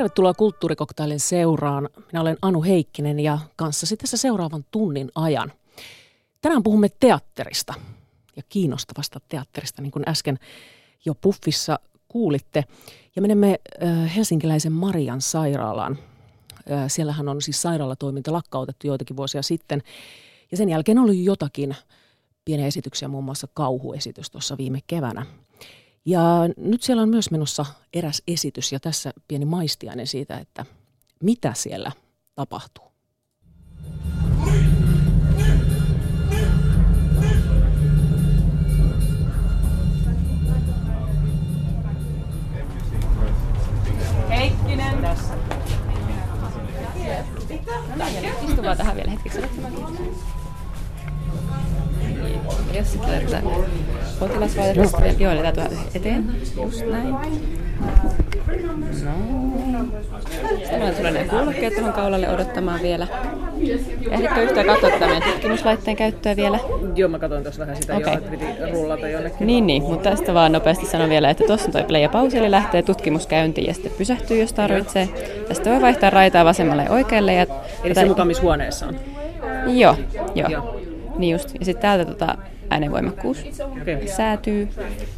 Tervetuloa Kulttuurikoktailin seuraan. Minä olen Anu Heikkinen ja kanssasi tässä seuraavan tunnin ajan. Tänään puhumme teatterista ja kiinnostavasta teatterista, niin kuin äsken jo puffissa kuulitte. Ja menemme helsinkiläisen Marian sairaalaan. Siellähän on siis sairaalatoiminta lakkautettu joitakin vuosia sitten. Ja sen jälkeen oli jotakin pieniä esityksiä, muun muassa kauhuesitys tuossa viime keväänä. Ja nyt siellä on myös menossa eräs esitys ja tässä pieni maistiainen siitä, että mitä siellä tapahtuu. Heikkinen tässä. Istu vaan tähän vielä hetkeksi. Jos sitten että potilasvaihdosta vielä, joo, tuoda eteen, just näin. No. Sitten meillä tulee ne kuulokkeet tuohon kaulalle odottamaan vielä. Ehditkö yhtään katsoa tätä meidän tutkimuslaitteen käyttöä vielä? Joo, mä katsoin tuossa vähän sitä okay. jo, että piti rullata jonnekin. Niin, niin, mutta tästä vaan nopeasti sanon vielä, että tuossa on toi play ja pausi, eli lähtee tutkimuskäyntiin ja sitten pysähtyy, jos tarvitsee. Tästä voi vaihtaa raitaa vasemmalle ja oikealle. Ja Eli tätä... se mukaan, missä huoneessa on? Joo, joo. joo. Niin just. Ja sitten täältä tota, äänenvoimakkuus okay. säätyy.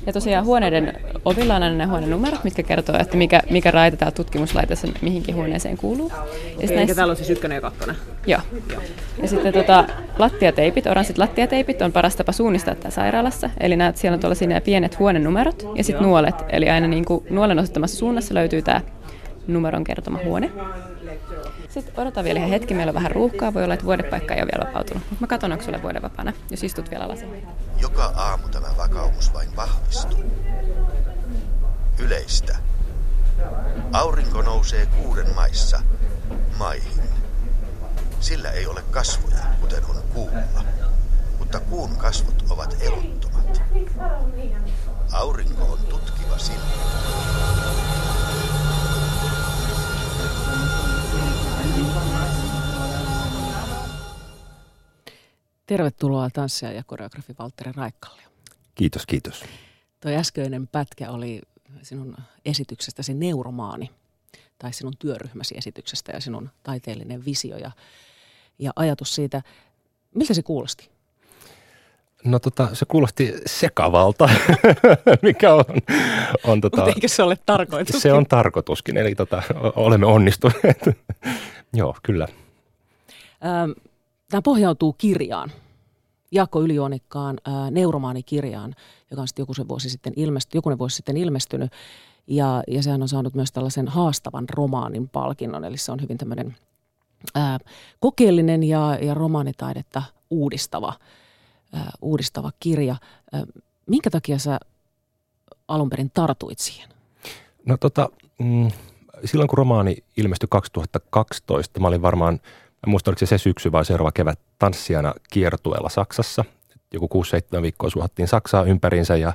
Ja tosiaan huoneiden ovilla on aina ne huoneenumerot, mitkä kertoo, että mikä, mikä raita täällä tutkimuslaitessa mihinkin huoneeseen kuuluu. Ja okay, näissä... täällä on siis ykkönen ja kakkonen? Joo. Joo. Ja sitten tota, lattiateipit, oranssit lattiateipit on paras tapa suunnistaa täällä sairaalassa. Eli näet, siellä on tuollaisia nämä pienet huonenumerot ja sitten nuolet. Eli aina niin kuin nuolen osoittamassa suunnassa löytyy tämä numeron kertoma huone. Sitten odotan vielä hetki, meillä on vähän ruuhkaa, voi olla, että vuodepaikka ei ole vielä vapautunut. Mutta mä katson, onko sulle vuodevapaana, jos istut vielä lasin. Joka aamu tämä vakaumus vain vahvistuu. Yleistä. Aurinko nousee kuuden maissa, maihin. Sillä ei ole kasvoja, kuten on kuulla. Mutta kuun kasvot ovat elottomat. Aurinko on tutkiva silmä. Tervetuloa tanssija ja koreografi Valtteri Raikkallio. Kiitos, kiitos. Tuo äskeinen pätkä oli sinun esityksestäsi Neuromaani, tai sinun työryhmäsi esityksestä ja sinun taiteellinen visio ja, ja ajatus siitä. Miltä se kuulosti? No tota, se kuulosti sekavalta, mikä on... on tota, Mutta eikö se ole tarkoituskin? Se on tarkoituskin, eli tota, olemme onnistuneet. Joo, kyllä. Tämä pohjautuu kirjaan, Jaakko Ylijuonikkaan ää, neuromaanikirjaan, joka on sitten joku vuosi sitten ilmesty, jokunen vuosi sitten ilmestynyt. Ja, ja sehän on saanut myös tällaisen haastavan romaanin palkinnon, eli se on hyvin tämmöinen ää, kokeellinen ja, ja romaanitaidetta uudistava, ää, uudistava kirja. Ää, minkä takia sä alun perin tartuit siihen? No tota, mm, silloin kun romaani ilmestyi 2012, mä olin varmaan – Mä muistan, oliko se se syksy vai seuraava kevät tanssijana kiertueella Saksassa. Joku 6-7 viikkoa suhattiin Saksaa ympärinsä ja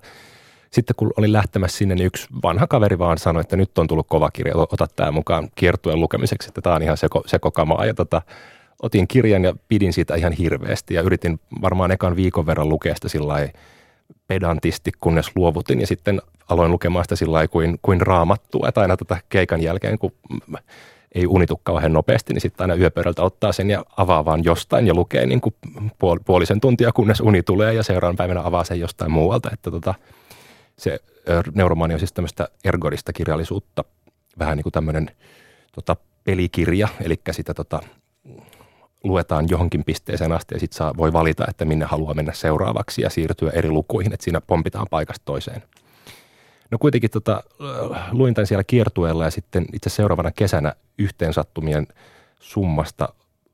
sitten kun olin lähtemässä sinne, niin yksi vanha kaveri vaan sanoi, että nyt on tullut kova kirja, ota tämä mukaan kiertueen lukemiseksi, että tämä on ihan seko, sekokamaa. Ja tota, otin kirjan ja pidin siitä ihan hirveästi ja yritin varmaan ekan viikon verran lukea sitä sillä pedantisti, kunnes luovutin ja sitten aloin lukemaan sitä sillä kuin, kuin raamattua, että aina tätä keikan jälkeen, kun ei unitu kauhean nopeasti, niin sitten aina yöpöydältä ottaa sen ja avaa vaan jostain ja lukee niin kuin puol- puolisen tuntia, kunnes uni tulee ja seuraavan päivänä avaa sen jostain muualta. Että tota, se neuromaani on siis tämmöistä ergodista kirjallisuutta, vähän niin kuin tämmöinen tota, pelikirja, eli sitä tota, luetaan johonkin pisteeseen asti ja sitten voi valita, että minne haluaa mennä seuraavaksi ja siirtyä eri lukuihin, että siinä pompitaan paikasta toiseen – No kuitenkin tota, luin tämän siellä kiertueella ja sitten itse seuraavana kesänä yhteensattumien summasta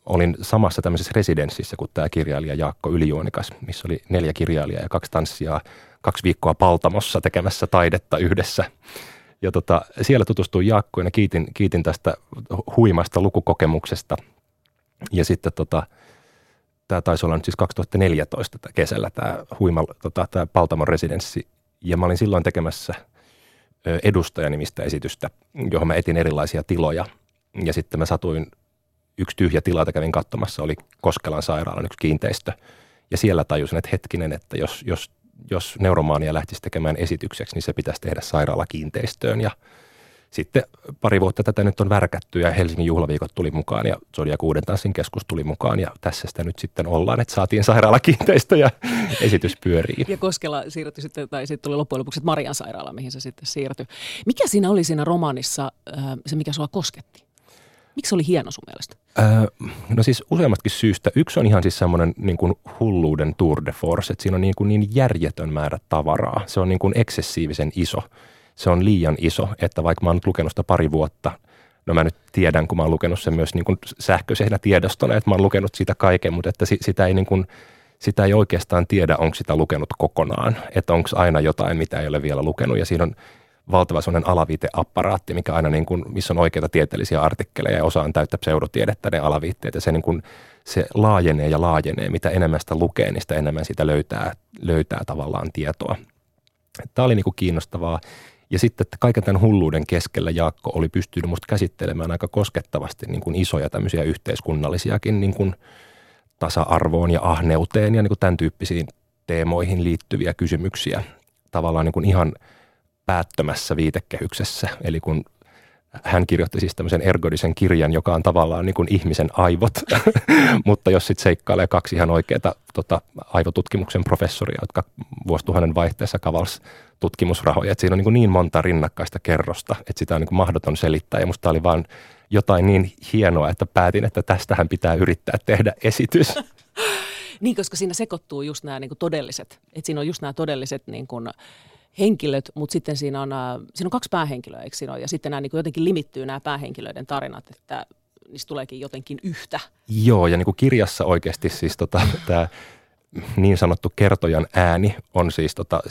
olin samassa tämmöisessä residenssissä kuin tämä kirjailija Jaakko Ylijuonikas, missä oli neljä kirjailijaa ja kaksi tanssijaa kaksi viikkoa Paltamossa tekemässä taidetta yhdessä. Ja tota, siellä tutustuin Jaakkoon ja kiitin, kiitin tästä huimasta lukukokemuksesta. Ja sitten tota, tämä taisi olla nyt siis 2014 kesällä tämä huima tota, tämä Paltamon residenssi ja mä olin silloin tekemässä edustajanimistä esitystä, johon mä etin erilaisia tiloja. Ja sitten mä satuin, yksi tyhjä tila, jota kävin katsomassa, oli Koskelan sairaalan yksi kiinteistö. Ja siellä tajusin, että hetkinen, että jos, jos, jos neuromaania lähtisi tekemään esitykseksi, niin se pitäisi tehdä sairaalakiinteistöön. Ja sitten pari vuotta tätä nyt on värkätty ja Helsingin juhlaviikot tuli mukaan ja Zodia Kuuden tanssin keskus tuli mukaan ja tässä sitä nyt sitten ollaan, että saatiin sairaalakiinteistö ja esitys pyörii. Ja Koskela siirtyi sitten, tai sitten tuli loppujen lopuksi Marian sairaala, mihin se sitten siirtyi. Mikä siinä oli siinä romaanissa se, mikä sua kosketti? Miksi se oli hieno sun mielestä? Öö, no siis useammatkin syystä. Yksi on ihan siis semmoinen niin kuin hulluuden tour de force, että siinä on niin, kuin niin järjetön määrä tavaraa. Se on niin kuin eksessiivisen iso. Se on liian iso, että vaikka mä oon nyt lukenut sitä pari vuotta, no mä nyt tiedän, kun mä oon lukenut sen myös niin kuin sähköisenä tiedostona, että mä oon lukenut siitä kaiken, mutta että sitä ei niin kuin, sitä ei oikeastaan tiedä, onko sitä lukenut kokonaan, että onko aina jotain, mitä ei ole vielä lukenut ja siinä on valtava sellainen alaviiteapparaatti, mikä aina niin kuin, missä on oikeita tieteellisiä artikkeleja ja osaan täyttä pseudotiedettä ne alaviitteet ja se, niin kuin, se laajenee ja laajenee. Mitä enemmän sitä lukee, niin sitä enemmän sitä löytää, löytää tavallaan tietoa. Tämä oli niin kuin kiinnostavaa. Ja sitten että kaiken tämän hulluuden keskellä Jaakko oli pystynyt musta käsittelemään aika koskettavasti niin kuin isoja tämmöisiä yhteiskunnallisiakin niin kuin tasa-arvoon ja ahneuteen ja niin kuin tämän tyyppisiin teemoihin liittyviä kysymyksiä. Tavallaan niin kuin ihan – päättömässä viitekehyksessä. Eli kun hän kirjoitti siis tämmöisen ergodisen kirjan, joka on tavallaan niin kuin ihmisen aivot, mutta jos sitten seikkailee kaksi ihan oikeaa tota, aivotutkimuksen professoria, jotka vuosituhannen vaihteessa kavals tutkimusrahoja, että siinä on niin, niin monta rinnakkaista kerrosta, että sitä on niin mahdoton selittää ja musta oli vaan jotain niin hienoa, että päätin, että tästähän pitää yrittää tehdä esitys. niin, koska siinä sekoittuu just nämä niin kuin todelliset, että siinä on just nämä todelliset niin kuin, henkilöt, mutta sitten siinä on, äh, siinä on kaksi päähenkilöä, eikö siinä ole? Ja sitten nämä niin kuin jotenkin limittyy nämä päähenkilöiden tarinat, että niistä tuleekin jotenkin yhtä. Joo, ja niin kuin kirjassa oikeasti siis tota, tämä niin sanottu kertojan ääni on siis tota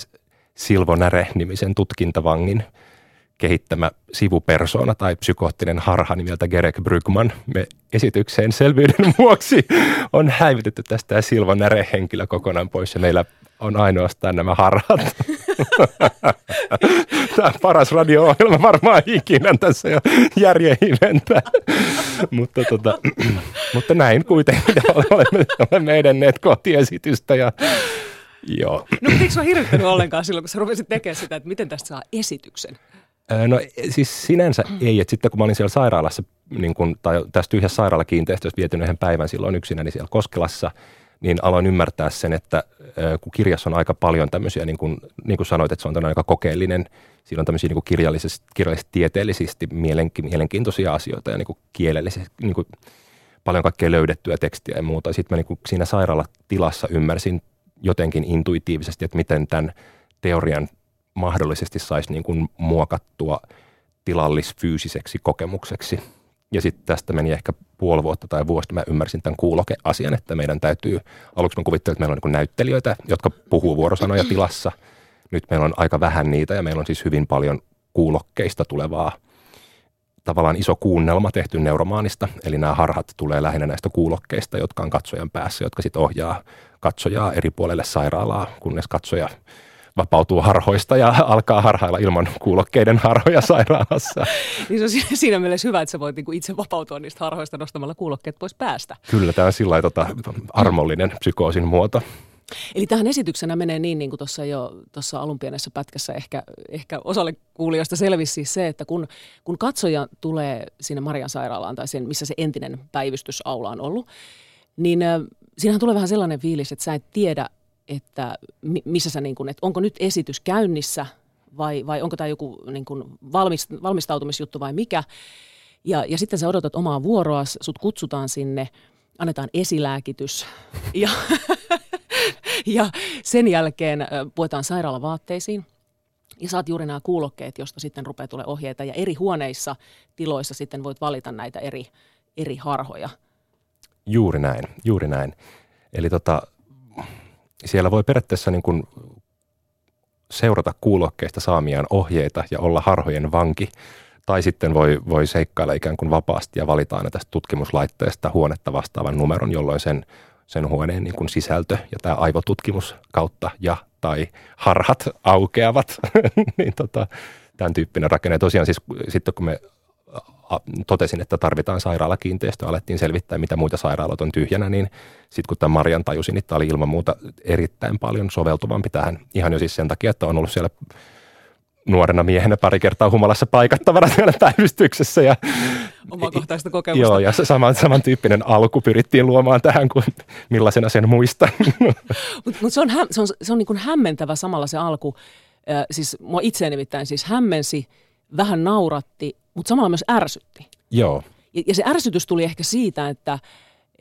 Silvo Näre-nimisen tutkintavangin kehittämä sivupersona tai psykoottinen harha nimeltä Gerek Brygman. Me esitykseen selvyyden vuoksi on häivytetty tästä Silvo Näre-henkilö kokonaan pois ja meillä on ainoastaan nämä harhat. Tämä on paras radio-ohjelma varmaan ikinä tässä jo järjehiventä. mutta, tota, mutta näin kuitenkin olemme, olemme edenneet kotiesitystä ja Joo. No eikö sinua hirvittänyt ollenkaan silloin, kun sä rupesit tekemään sitä, että miten tästä saa esityksen? No siis sinänsä ei, että sitten kun mä olin siellä sairaalassa, niin kun, tai tässä tyhjässä sairaalakiinteistössä vietyn yhden päivän silloin yksinäni siellä Koskelassa – niin aloin ymmärtää sen, että kun kirjassa on aika paljon tämmöisiä, niin kuin, niin kuin sanoit, että se on aika kokeellinen, siinä on tämmöisiä niin kuin kirjallisesti, kirjallisesti tieteellisesti mielenkiintoisia asioita ja niin kuin kielellisesti niin kuin paljon kaikkea löydettyä tekstiä ja muuta. Sitten mä niin kuin siinä sairaalatilassa ymmärsin jotenkin intuitiivisesti, että miten tämän teorian mahdollisesti saisi niin kuin muokattua tilallisfyysiseksi kokemukseksi – ja sitten tästä meni ehkä puoli vuotta tai vuosi, mä ymmärsin tämän kuulokeasian, että meidän täytyy, aluksi mä kuvittelin, että meillä on niin näyttelijöitä, jotka puhuu vuorosanoja tilassa. Nyt meillä on aika vähän niitä ja meillä on siis hyvin paljon kuulokkeista tulevaa tavallaan iso kuunnelma tehty neuromaanista, eli nämä harhat tulee lähinnä näistä kuulokkeista, jotka on katsojan päässä, jotka sitten ohjaa katsojaa eri puolelle sairaalaa, kunnes katsoja vapautuu harhoista ja alkaa harhailla ilman kuulokkeiden harhoja sairaalassa. niin se on siinä mielessä hyvä, että sä voit niinku itse vapautua niistä harhoista nostamalla kuulokkeet pois päästä. Kyllä, tämä on sillä tota, armollinen psykoosin muoto. Eli tähän esityksenä menee niin, niin kuin tuossa jo tuossa alun pienessä pätkässä ehkä, ehkä osalle kuulijoista selvisi siis se, että kun, kun katsoja tulee sinne Marian sairaalaan tai sen, missä se entinen päivystysaula on ollut, niin siinähän tulee vähän sellainen fiilis, että sä et tiedä, että missä sä niin kuin, että onko nyt esitys käynnissä vai, vai onko tämä joku niin kuin valmistautumisjuttu vai mikä. Ja, ja sitten sä odotat omaa vuoroa, sut kutsutaan sinne, annetaan esilääkitys ja, ja sen jälkeen puetaan sairaalavaatteisiin. Ja saat juuri nämä kuulokkeet, josta sitten rupeaa tulee ohjeita. Ja eri huoneissa, tiloissa sitten voit valita näitä eri, eri harhoja. Juuri näin, juuri näin. Eli tota, siellä voi periaatteessa niin kuin seurata kuulokkeista saamiaan ohjeita ja olla harhojen vanki. Tai sitten voi, voi seikkailla ikään kuin vapaasti ja valita aina tästä tutkimuslaitteesta huonetta vastaavan numeron, jolloin sen, sen huoneen niin kuin sisältö ja tämä aivotutkimus kautta ja tai harhat aukeavat. niin tota, tämän tyyppinen rakenne. Tosiaan siis sitten kun me totesin, että tarvitaan sairaalakiinteistö, alettiin selvittää, mitä muita sairaaloita on tyhjänä, niin sitten kun tämän Marian tajusin, niin tämä oli ilman muuta erittäin paljon soveltuvampi tähän. Ihan jo siis sen takia, että on ollut siellä nuorena miehenä pari kertaa humalassa paikattavana siellä päivystyksessä. Ja, Omakohtaista kokemusta. Joo, ja saman, samantyyppinen alku pyrittiin luomaan tähän, kuin millaisena sen muistan. Mutta mut se on, se on, se on niin kuin hämmentävä samalla se alku. Äh, siis mua itse nimittäin siis hämmensi, vähän nauratti, mutta samalla myös ärsytti. Joo. Ja, ja se ärsytys tuli ehkä siitä, että –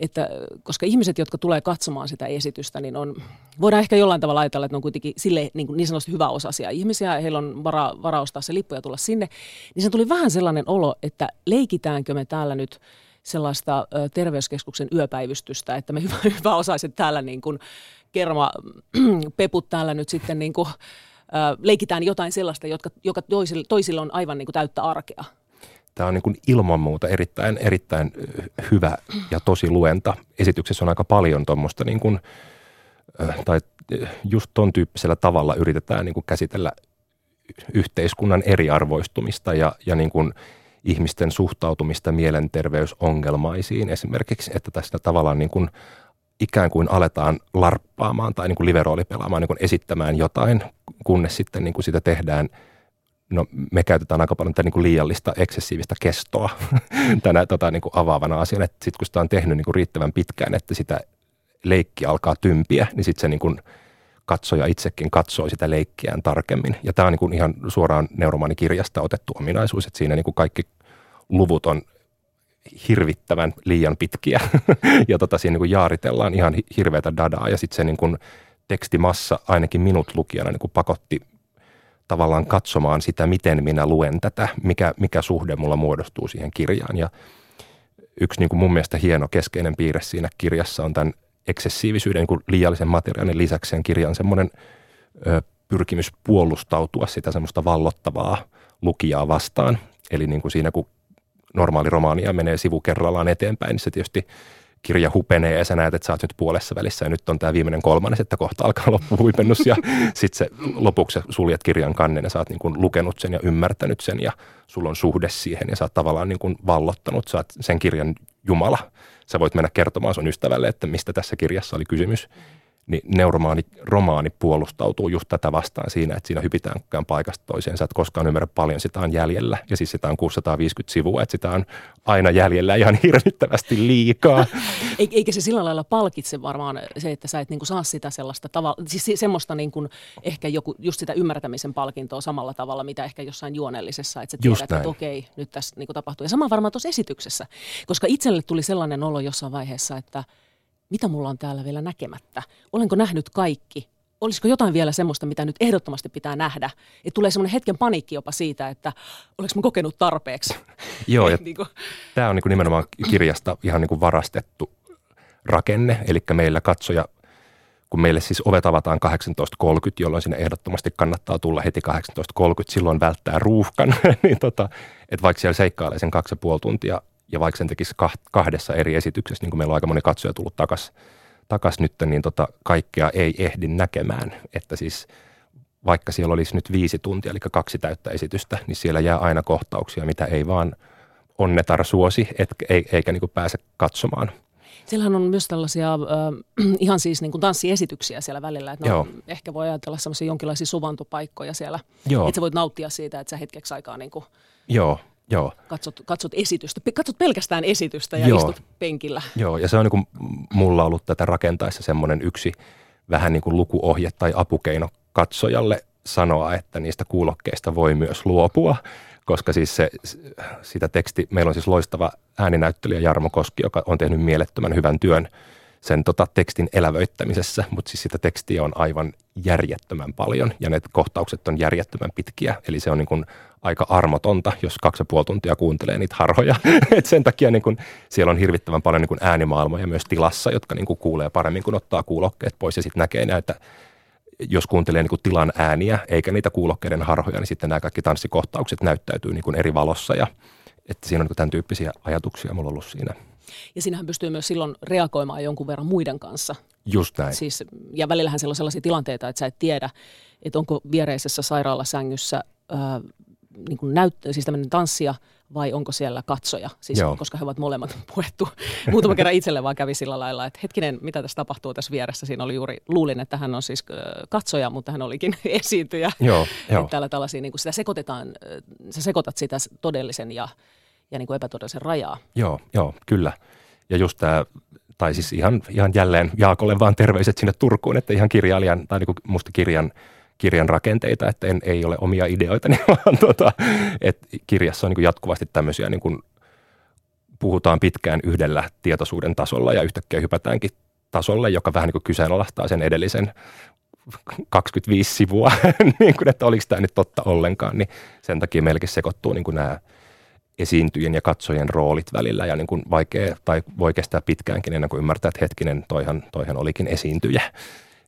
että koska ihmiset, jotka tulee katsomaan sitä esitystä, niin on, voidaan ehkä jollain tavalla ajatella, että ne on kuitenkin sille niin, kuin niin sanotusti hyväosaisia ihmisiä, heillä on vara, vara ostaa se lippu ja tulla sinne, niin se tuli vähän sellainen olo, että leikitäänkö me täällä nyt sellaista ö, terveyskeskuksen yöpäivystystä, että me hyvä, hyväosaiset täällä niin kuin kerma, peput täällä nyt sitten niin kuin, ö, leikitään jotain sellaista, jotka, joka toisille, toisille on aivan niin kuin täyttä arkea tämä on niin kuin ilman muuta erittäin, erittäin hyvä ja tosi luenta. Esityksessä on aika paljon tuommoista niin kuin, tai just ton tyyppisellä tavalla yritetään niin kuin käsitellä yhteiskunnan eriarvoistumista ja, ja niin kuin ihmisten suhtautumista mielenterveysongelmaisiin esimerkiksi, että tästä tavallaan niin kuin ikään kuin aletaan larppaamaan tai niin kuin liveroolipelaamaan, niin kuin esittämään jotain, kunnes sitten niin kuin sitä tehdään – no me käytetään aika paljon tätä niin kuin liiallista, eksessiivistä kestoa tänä tota, niin kuin avaavana asiana. Sitten kun sitä on tehnyt niin kuin riittävän pitkään, että sitä leikki alkaa tympiä, niin sitten se niin kuin katsoja itsekin katsoo sitä leikkiään tarkemmin. Ja tämä on niin kuin ihan suoraan neuromaanikirjasta otettu ominaisuus, että siinä niin kuin kaikki luvut on hirvittävän liian pitkiä ja tota, siinä niin kuin jaaritellaan ihan hirveätä dadaa ja sitten se niin kuin tekstimassa ainakin minut lukijana niin kuin pakotti tavallaan katsomaan sitä, miten minä luen tätä, mikä, mikä suhde mulla muodostuu siihen kirjaan. Ja yksi niin kuin mun mielestä hieno keskeinen piirre siinä kirjassa on tämän eksessiivisyyden niin kuin liiallisen materiaalin lisäksi sen kirjan semmoinen ö, pyrkimys puolustautua sitä semmoista vallottavaa lukijaa vastaan. Eli niin kuin siinä, kun normaali romaania menee sivu kerrallaan eteenpäin, niin se tietysti – kirja hupenee ja sä näet, että sä oot nyt puolessa välissä ja nyt on tämä viimeinen kolmannes, että kohta alkaa loppuhuipennus ja sitten se lopuksi suljet kirjan kannen ja sä oot niin kuin lukenut sen ja ymmärtänyt sen ja sulla on suhde siihen ja sä oot tavallaan niin kuin vallottanut, sä oot sen kirjan Jumala. Sä voit mennä kertomaan sun ystävälle, että mistä tässä kirjassa oli kysymys niin neuromaani romaani puolustautuu just tätä vastaan siinä, että siinä hypitään paikasta toiseen. Sä et koskaan ymmärrä paljon, sitä on jäljellä. Ja siis sitä on 650 sivua, että sitä on aina jäljellä ihan hirvittävästi liikaa. Eikä se sillä lailla palkitse varmaan se, että sä et niinku saa sitä sellaista tavalla, siis semmoista niinku ehkä joku, just sitä ymmärtämisen palkintoa samalla tavalla, mitä ehkä jossain juonellisessa, että sä tiedät, että okei, nyt tässä niinku tapahtuu. Ja sama varmaan tuossa esityksessä, koska itselle tuli sellainen olo jossain vaiheessa, että – mitä mulla on täällä vielä näkemättä? Olenko nähnyt kaikki? Olisiko jotain vielä semmoista, mitä nyt ehdottomasti pitää nähdä? Että tulee semmoinen hetken paniikki jopa siitä, että olenko mä kokenut tarpeeksi? Joo, ja niin kuin. tämä on niin kuin nimenomaan kirjasta ihan niin kuin varastettu rakenne, eli meillä katsoja kun meille siis ovet avataan 18.30, jolloin sinne ehdottomasti kannattaa tulla heti 18.30, silloin välttää ruuhkan, niin tota, että vaikka siellä seikkailee sen kaksi ja puoli tuntia ja vaikka sen tekisi kahdessa eri esityksessä, niin kuin meillä on aika moni katsoja tullut takaisin takas nyt, niin tota, kaikkea ei ehdi näkemään. Että siis vaikka siellä olisi nyt viisi tuntia, eli kaksi täyttä esitystä, niin siellä jää aina kohtauksia, mitä ei vaan onnetar suosi, et, eikä niin kuin pääse katsomaan. Siellähän on myös tällaisia äh, ihan siis niin kuin tanssiesityksiä siellä välillä, että no, ehkä voi ajatella semmoisia jonkinlaisia suvantopaikkoja siellä, Joo. että sä voit nauttia siitä, että sä hetkeksi aikaa niin kuin Joo. Joo. Katsot, katsot esitystä, katsot pelkästään esitystä ja Joo. istut penkillä. Joo, ja se on niin kuin mulla ollut tätä rakentaessa semmoinen yksi vähän niin kuin lukuohje tai apukeino katsojalle sanoa, että niistä kuulokkeista voi myös luopua, koska siis se, sitä teksti, meillä on siis loistava ääninäyttelijä Jarmo Koski, joka on tehnyt mielettömän hyvän työn sen tota, tekstin elävöittämisessä, mutta siis sitä tekstiä on aivan järjettömän paljon ja ne kohtaukset on järjettömän pitkiä. Eli se on niin kuin aika armotonta, jos kaksi ja puoli tuntia kuuntelee niitä harhoja. Et sen takia niin kun, siellä on hirvittävän paljon niin kun äänimaailmoja myös tilassa, jotka niin kun kuulee paremmin, kun ottaa kuulokkeet pois ja sitten näkee näitä jos kuuntelee niin kuin tilan ääniä eikä niitä kuulokkeiden harhoja, niin sitten nämä kaikki tanssikohtaukset näyttäytyy niin kuin eri valossa ja että siinä on niin tämän tyyppisiä ajatuksia mulla ollut siinä. Ja siinähän pystyy myös silloin reagoimaan jonkun verran muiden kanssa. Just näin. Siis, ja välillähän siellä on sellaisia tilanteita, että sä et tiedä, että onko viereisessä sairaalasängyssä ää, niin kuin näyt, siis tämmöinen tanssija vai onko siellä katsoja, siis Joo. koska he ovat molemmat puettu. Muutama kerran itselle vaan kävi sillä lailla, että hetkinen, mitä tässä tapahtuu tässä vieressä. Siinä oli juuri, luulin, että hän on siis katsoja, mutta hän olikin esiintyjä. Joo, jo. Täällä tällaisia, niin kuin sitä sekoitetaan, sä sekoitat sitä todellisen ja, ja niin kuin epätodellisen rajaa. Joo, joo, kyllä. Ja just tämä, tai siis ihan, ihan jälleen Jaakolle vaan terveiset sinne Turkuun, että ihan kirjailijan, tai niin kuin musta kirjan kirjan rakenteita, että en, ei ole omia ideoita, niin vaan tuota, että kirjassa on niin jatkuvasti tämmöisiä, niin kuin puhutaan pitkään yhdellä tietoisuuden tasolla ja yhtäkkiä hypätäänkin tasolle, joka vähän niin kuin kyseenalaistaa sen edellisen 25 sivua, niin kuin, että oliko tämä nyt totta ollenkaan, niin sen takia meilläkin sekoittuu niin kuin nämä esiintyjien ja katsojen roolit välillä ja niin kuin vaikea tai voi kestää pitkäänkin ennen kuin ymmärtää, että hetkinen, toihan, toihan olikin esiintyjä.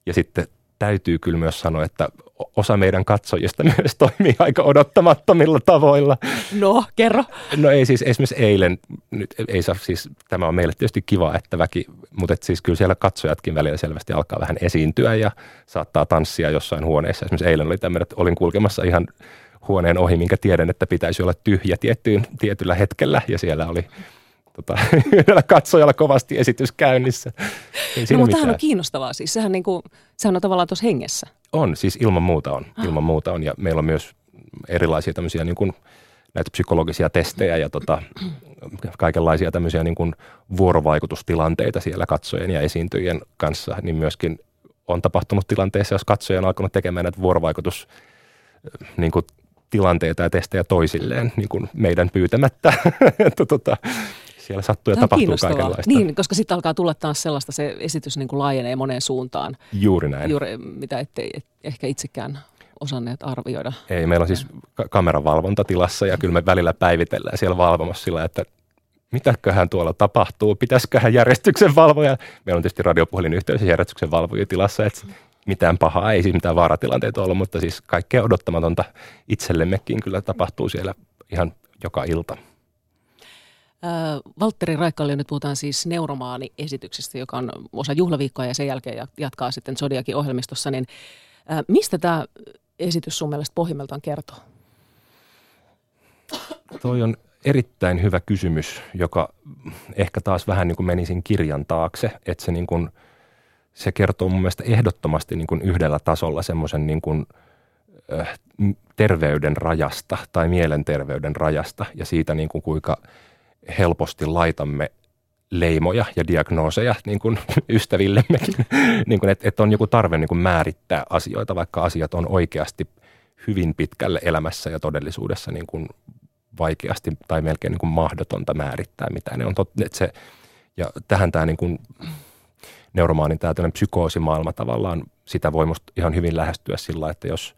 Ja sitten täytyy kyllä myös sanoa, että osa meidän katsojista myös toimii aika odottamattomilla tavoilla. No, kerro. No ei siis esimerkiksi eilen, nyt ei saa siis, tämä on meille tietysti kiva, että väki, mutta et siis kyllä siellä katsojatkin välillä selvästi alkaa vähän esiintyä ja saattaa tanssia jossain huoneessa. Esimerkiksi eilen oli tämmöinen, että olin kulkemassa ihan huoneen ohi, minkä tiedän, että pitäisi olla tyhjä tiettyyn, tietyllä hetkellä ja siellä oli tota, yhdellä katsojalla kovasti esitys käynnissä. Ei no, mutta tämähän on kiinnostavaa siis. Sehän, niin kuin, sehän on tavallaan tuossa hengessä. On, siis ilman muuta on. Ah. Ilman muuta on. Ja meillä on myös erilaisia tämmöisiä niin kuin, näitä psykologisia testejä ja tota, kaikenlaisia tämmöisiä niin kuin vuorovaikutustilanteita siellä katsojen ja esiintyjien kanssa, niin myöskin on tapahtunut tilanteessa, jos katsoja on alkanut tekemään näitä vuorovaikutus niin kuin tilanteita ja testejä toisilleen niin kuin meidän pyytämättä. että tota, siellä sattuu ja tapahtuu kaikenlaista. Niin, koska sitten alkaa tulla taas sellaista, se esitys niin kuin laajenee moneen suuntaan. Juuri näin. Juuri, mitä ette et, ehkä itsekään osanneet arvioida. Ei, meillä on siis kameran valvontatilassa ja kyllä me välillä päivitellään siellä valvomassa sillä, että mitäköhän tuolla tapahtuu, pitäisiköhän järjestyksen valvoja. Meillä on tietysti radiopuhelin yhteys järjestyksen valvoja tilassa, että mitään pahaa, ei siis mitään vaaratilanteita ollut, mutta siis kaikkea odottamatonta itsellemmekin kyllä tapahtuu siellä ihan joka ilta. Valtteri Raikkaali, nyt puhutaan siis Neuromaani-esityksestä, joka on osa juhlaviikkoa ja sen jälkeen jatkaa sitten Zodiakin ohjelmistossa. Niin, mistä tämä esitys sun mielestä pohjimmiltaan kertoo? Toi on erittäin hyvä kysymys, joka ehkä taas vähän niin kuin menisin kirjan taakse, että se, niin kuin, se kertoo mun mielestä ehdottomasti niin kuin yhdellä tasolla semmoisen niin kuin, terveyden rajasta tai mielenterveyden rajasta ja siitä niin kuin kuinka – helposti laitamme leimoja ja diagnooseja niin kuin ystävillemmekin, niin kuin, että, että on joku tarve niin kuin määrittää asioita, vaikka asiat on oikeasti hyvin pitkälle elämässä ja todellisuudessa niin kuin vaikeasti tai melkein niin kuin mahdotonta määrittää, mitä ne on. Että se, ja tähän tämä niin kuin neuromaanin tämä psykoosimaailma tavallaan, sitä voi musta ihan hyvin lähestyä sillä, että jos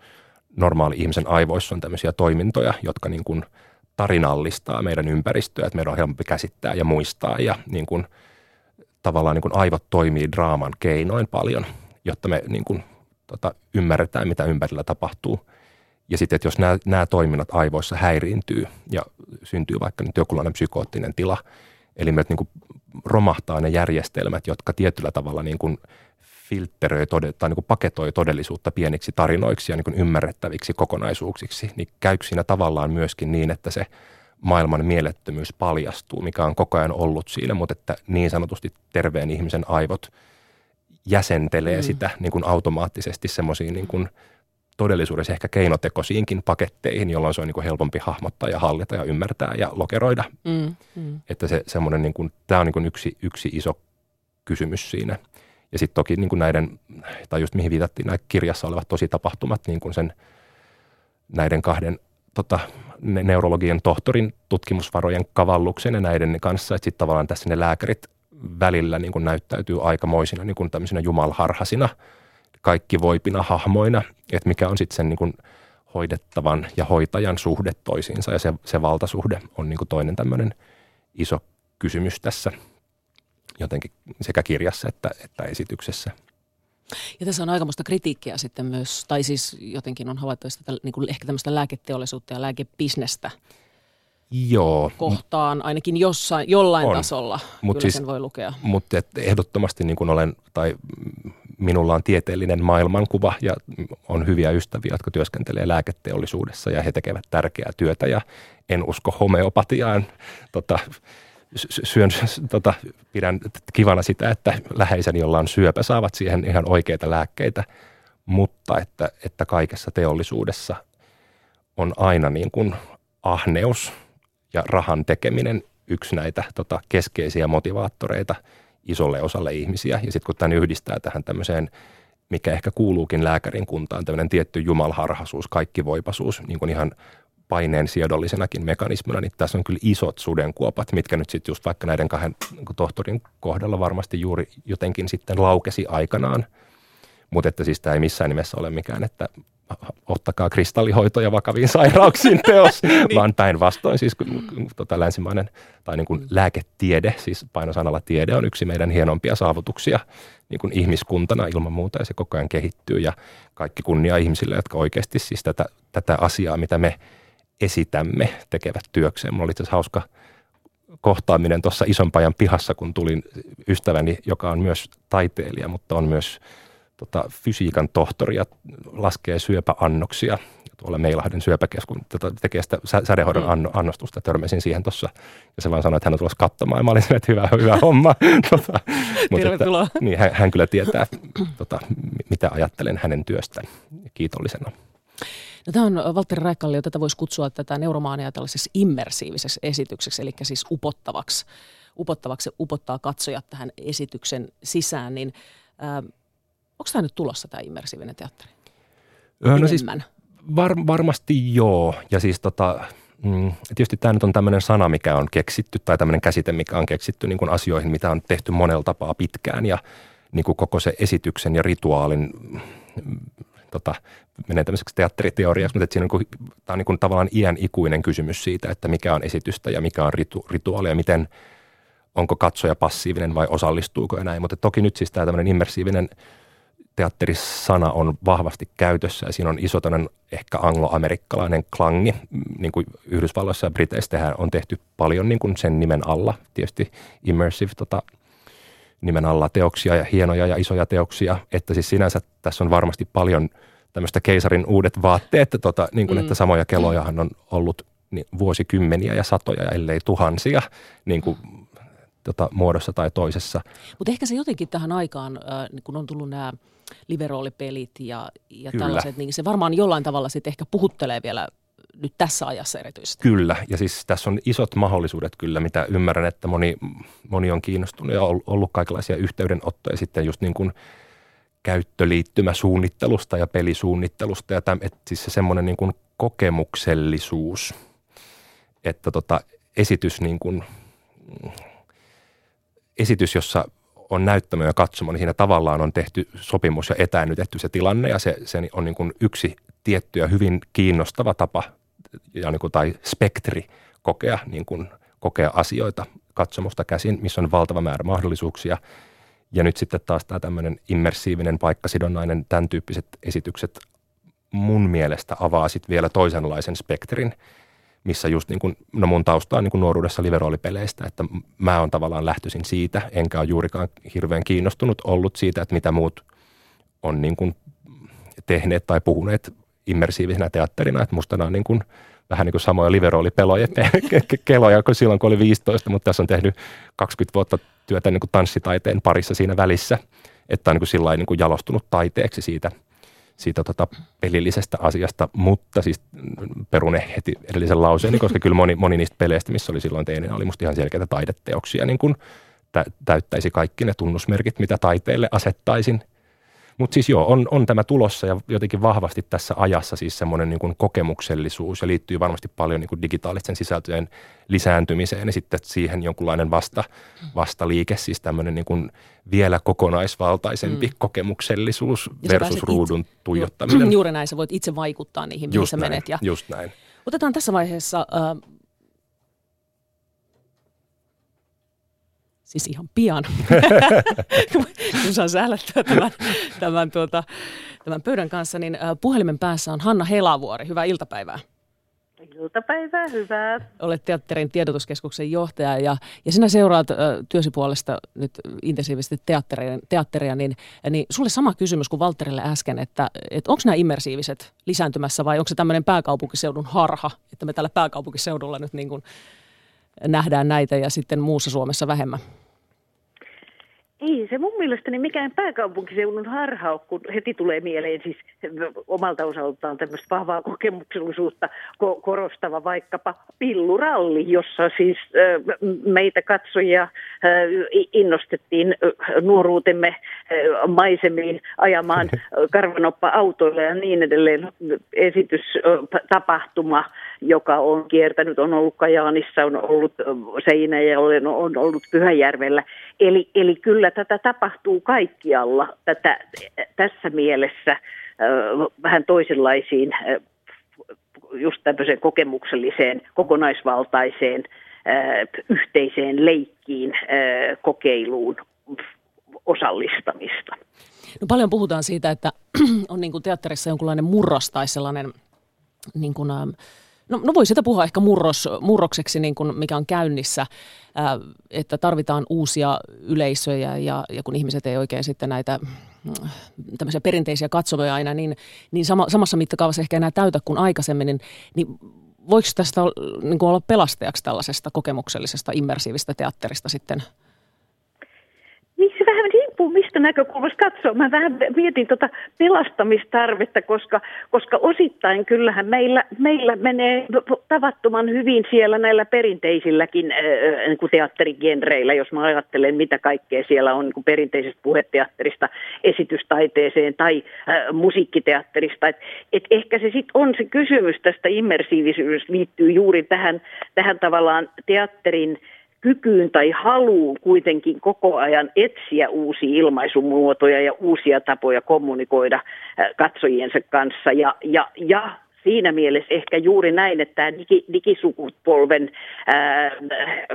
normaali ihmisen aivoissa on tämmöisiä toimintoja, jotka niin kuin – tarinallistaa meidän ympäristöä, että meidän on helpompi käsittää ja muistaa ja niin kuin, tavallaan niin kuin aivot toimii draaman keinoin paljon, jotta me niin kuin, tota, ymmärretään, mitä ympärillä tapahtuu. Ja sitten, että jos nämä, nämä toiminnat aivoissa häiriintyy ja syntyy vaikka nyt jokinlainen psykoottinen tila, eli me niin kuin romahtaa ne järjestelmät, jotka tietyllä tavalla niin kuin – filtteröi tai niin kuin paketoi todellisuutta pieniksi tarinoiksi ja niin kuin ymmärrettäviksi kokonaisuuksiksi, niin käykö siinä tavallaan myöskin niin, että se maailman mielettömyys paljastuu, mikä on koko ajan ollut siinä, mutta että niin sanotusti terveen ihmisen aivot jäsentelee mm. sitä niin kuin automaattisesti semmoisiin niin kuin todellisuudessa ehkä keinotekoisiinkin paketteihin, jolloin se on niin helpompi hahmottaa ja hallita ja ymmärtää ja lokeroida. Mm. Mm. Että se semmoinen, niin kuin, tämä on niin kuin yksi, yksi iso kysymys siinä – ja sitten toki niin kuin näiden, tai just mihin viitattiin, nämä kirjassa olevat tosi tapahtumat, niin kuin sen näiden kahden tota, ne neurologian tohtorin tutkimusvarojen kavalluksen ja näiden kanssa, että sitten tavallaan tässä ne lääkärit välillä niin kuin näyttäytyy aikamoisina niin kuin tämmöisinä jumalharhasina, kaikki voipina hahmoina, että mikä on sitten sen niin kuin hoidettavan ja hoitajan suhde toisiinsa ja se, se valtasuhde on niin kuin toinen tämmöinen iso kysymys tässä – jotenkin sekä kirjassa että, että esityksessä. Ja tässä on aikamoista kritiikkiä sitten myös, tai siis jotenkin on havaittu sitä niin kuin ehkä tämmöistä lääketeollisuutta ja lääkebisnestä Joo. kohtaan, ainakin jossain, jollain on. tasolla, Mut kyllä siis, sen voi lukea. Mutta ehdottomasti niin kuin olen, tai minulla on tieteellinen maailmankuva ja on hyviä ystäviä, jotka työskentelee lääketeollisuudessa ja he tekevät tärkeää työtä ja en usko homeopatiaan. Tota, syön, tota, pidän kivana sitä, että läheiseni, jolla on syöpä, saavat siihen ihan oikeita lääkkeitä, mutta että, että kaikessa teollisuudessa on aina niin kuin ahneus ja rahan tekeminen yksi näitä tota, keskeisiä motivaattoreita isolle osalle ihmisiä. Ja sitten kun tämän yhdistää tähän tämmöiseen, mikä ehkä kuuluukin lääkärin kuntaan, tämmöinen tietty jumalharhaisuus, kaikkivoipaisuus, niin kuin ihan paineen siedollisenakin mekanismina, niin tässä on kyllä isot sudenkuopat, mitkä nyt sitten just vaikka näiden kahden niin tohtorin kohdalla varmasti juuri jotenkin sitten laukesi aikanaan. Mutta että siis tämä ei missään nimessä ole mikään, että ottakaa kristallihoitoja vakaviin sairauksiin teos, niin. vaan päinvastoin siis tota, länsimainen tai niin kuin lääketiede, siis painosanalla tiede on yksi meidän hienompia saavutuksia niin kuin ihmiskuntana ilman muuta ja se koko ajan kehittyy ja kaikki kunnia ihmisille, jotka oikeasti siis tätä, tätä asiaa, mitä me esitämme, tekevät työkseen. Mulla oli itse hauska kohtaaminen tuossa Isonpajan pihassa, kun tulin ystäväni, joka on myös taiteilija, mutta on myös tota, fysiikan tohtori ja laskee syöpäannoksia. Tuolla Meilahden syöpäkeskun tota, tekee sitä sädehoidon mm. anno, annostusta. Törmäsin siihen tuossa ja se vaan sanoi, että hän on tulossa katsomaan. Ja mä olin että hyvä, hyvä homma. tota, mutta että, niin, hän, hän, kyllä tietää, tota, mitä ajattelen hänen työstään kiitollisena. No, tämä on Valtteri Räikkallio, tätä voisi kutsua tätä neuromaania tällaisessa immersiivisessä esitykseksi, eli siis upottavaksi, upottavaksi upottaa katsojat tähän esityksen sisään, niin äh, onko tämä nyt tulossa tämä immersiivinen teatteri? No siis var, varmasti joo, ja siis tota, mm, tietysti tämä nyt on tämmöinen sana, mikä on keksitty, tai tämmöinen käsite, mikä on keksitty niin kuin asioihin, mitä on tehty monella tapaa pitkään, ja niin kuin koko se esityksen ja rituaalin tota, menee tämmöiseksi teatteriteoriaksi, mutta siinä on, niin kuin, tämä on niin kuin tavallaan iän ikuinen kysymys siitä, että mikä on esitystä ja mikä on ritu, rituaali ja miten, onko katsoja passiivinen vai osallistuuko ja näin. Mutta toki nyt siis tämä tämmöinen immersiivinen teatterisana on vahvasti käytössä ja siinä on iso ehkä angloamerikkalainen klangi, niin kuin Yhdysvalloissa ja Briteissä on tehty paljon niin kuin sen nimen alla, tietysti immersive tota, nimen alla teoksia ja hienoja ja isoja teoksia, että siis sinänsä tässä on varmasti paljon tämmöistä keisarin uudet vaatteet, tota, niin kuin, mm. että samoja kelojahan on ollut niin, vuosikymmeniä ja satoja ja ellei tuhansia niin kuin, tota, muodossa tai toisessa. Mutta ehkä se jotenkin tähän aikaan, äh, kun on tullut nämä liveroolipelit ja, ja tällaiset, niin se varmaan jollain tavalla sitten ehkä puhuttelee vielä nyt tässä ajassa erityisesti. Kyllä, ja siis tässä on isot mahdollisuudet kyllä, mitä ymmärrän, että moni, moni on kiinnostunut ja ollut kaikenlaisia yhteydenottoja sitten just niin kuin käyttöliittymäsuunnittelusta ja pelisuunnittelusta ja täm, että siis se semmoinen niin kuin kokemuksellisuus, että tota, esitys niin kuin, esitys, jossa on näyttämö ja katsomo, niin siinä tavallaan on tehty sopimus ja etäännytetty se tilanne ja se, se on niin kuin yksi tietty ja hyvin kiinnostava tapa ja niin kuin, tai spektri kokea, niin kuin, kokea asioita katsomusta käsin, missä on valtava määrä mahdollisuuksia. Ja nyt sitten taas tämä tämmöinen immersiivinen, paikkasidonnainen, tämän tyyppiset esitykset mun mielestä avaa sitten vielä toisenlaisen spektrin, missä just niin kuin, no mun tausta on niin kuin nuoruudessa liveroolipeleistä, että mä oon tavallaan lähtöisin siitä, enkä ole juurikaan hirveän kiinnostunut ollut siitä, että mitä muut on niin kuin tehneet tai puhuneet immersiivisenä teatterina, että musta nämä on niin kuin, vähän niin kuin samoja liveroolipeloja keloja kuin silloin, kun oli 15, mutta tässä on tehnyt 20 vuotta työtä niin kuin tanssitaiteen parissa siinä välissä, että on niin kuin niin kuin jalostunut taiteeksi siitä, siitä tota pelillisestä asiasta, mutta siis perune heti edellisen lauseen, koska kyllä moni, moni niistä peleistä, missä oli silloin teinenä, oli musta ihan selkeitä taideteoksia, niin kuin täyttäisi kaikki ne tunnusmerkit, mitä taiteelle asettaisin – mutta siis joo, on, on tämä tulossa ja jotenkin vahvasti tässä ajassa siis semmoinen niin kokemuksellisuus ja liittyy varmasti paljon niin kuin digitaalisten sisältöjen lisääntymiseen ja sitten siihen jonkunlainen vasta, vastaliike, siis tämmöinen niin kuin vielä kokonaisvaltaisempi mm. kokemuksellisuus versus ruudun itse, tuijottaminen. Juuri näin, sä voit itse vaikuttaa niihin, mihin sä menet. Ja just näin. Otetaan tässä vaiheessa äh, siis ihan pian, kun saan sählättää tämän, tämän, tuota, tämän pöydän kanssa, niin puhelimen päässä on Hanna Helavuori. Hyvää iltapäivää. Iltapäivää, hyvää. Olet teatterin tiedotuskeskuksen johtaja ja, ja sinä seuraat ö, työsi puolesta nyt intensiivisesti teatteria, teatteria niin, niin sulle sama kysymys kuin Valterille äsken, että, että onko nämä immersiiviset lisääntymässä vai onko se tämmöinen pääkaupunkiseudun harha, että me täällä pääkaupunkiseudulla nyt niin kuin nähdään näitä ja sitten muussa Suomessa vähemmän? Ei se mun mielestäni mikään pääkaupunkiseudun harha kun heti tulee mieleen siis omalta osaltaan tämmöistä vahvaa kokemuksellisuutta ko- korostava vaikkapa pilluralli, jossa siis äh, meitä katsojia äh, innostettiin äh, nuoruutemme äh, maisemiin ajamaan karvanoppa-autoilla ja niin edelleen. Esitystapahtuma, joka on kiertänyt, on ollut Kajaanissa, on ollut Seinäjoella, on ollut Pyhäjärvellä. Eli, eli kyllä tätä tapahtuu kaikkialla tätä, tässä mielessä vähän toisenlaisiin just tämmöiseen kokemukselliseen, kokonaisvaltaiseen, yhteiseen leikkiin, kokeiluun osallistamista. No paljon puhutaan siitä, että on niin kuin teatterissa jonkunlainen murros tai sellainen niin kuin, No, no voi sitä puhua ehkä murros, murrokseksi, niin kuin mikä on käynnissä, ää, että tarvitaan uusia yleisöjä ja, ja kun ihmiset ei oikein sitten näitä mm, tämmöisiä perinteisiä katsomoja aina niin, niin sama, samassa mittakaavassa ehkä enää täytä kuin aikaisemmin, niin, niin voiko tästä niin kuin olla pelastajaksi tällaisesta kokemuksellisesta immersiivistä teatterista sitten – niin se vähän riippuu mistä näkökulmasta katsoo. Mä vähän mietin tuota pelastamistarvetta, koska, koska osittain kyllähän meillä, meillä menee tavattoman hyvin siellä näillä perinteisilläkin äh, niin teatterigenreillä, jos mä ajattelen mitä kaikkea siellä on niin perinteisestä puheteatterista esitystaiteeseen tai äh, musiikkiteatterista. Et, et ehkä se sitten on se kysymys tästä immersiivisyydestä liittyy juuri tähän, tähän tavallaan teatterin kykyyn tai haluun kuitenkin koko ajan etsiä uusia ilmaisumuotoja ja uusia tapoja kommunikoida katsojiensa kanssa ja, ja, ja siinä mielessä ehkä juuri näin, että tämä digi, digisukupolven ää,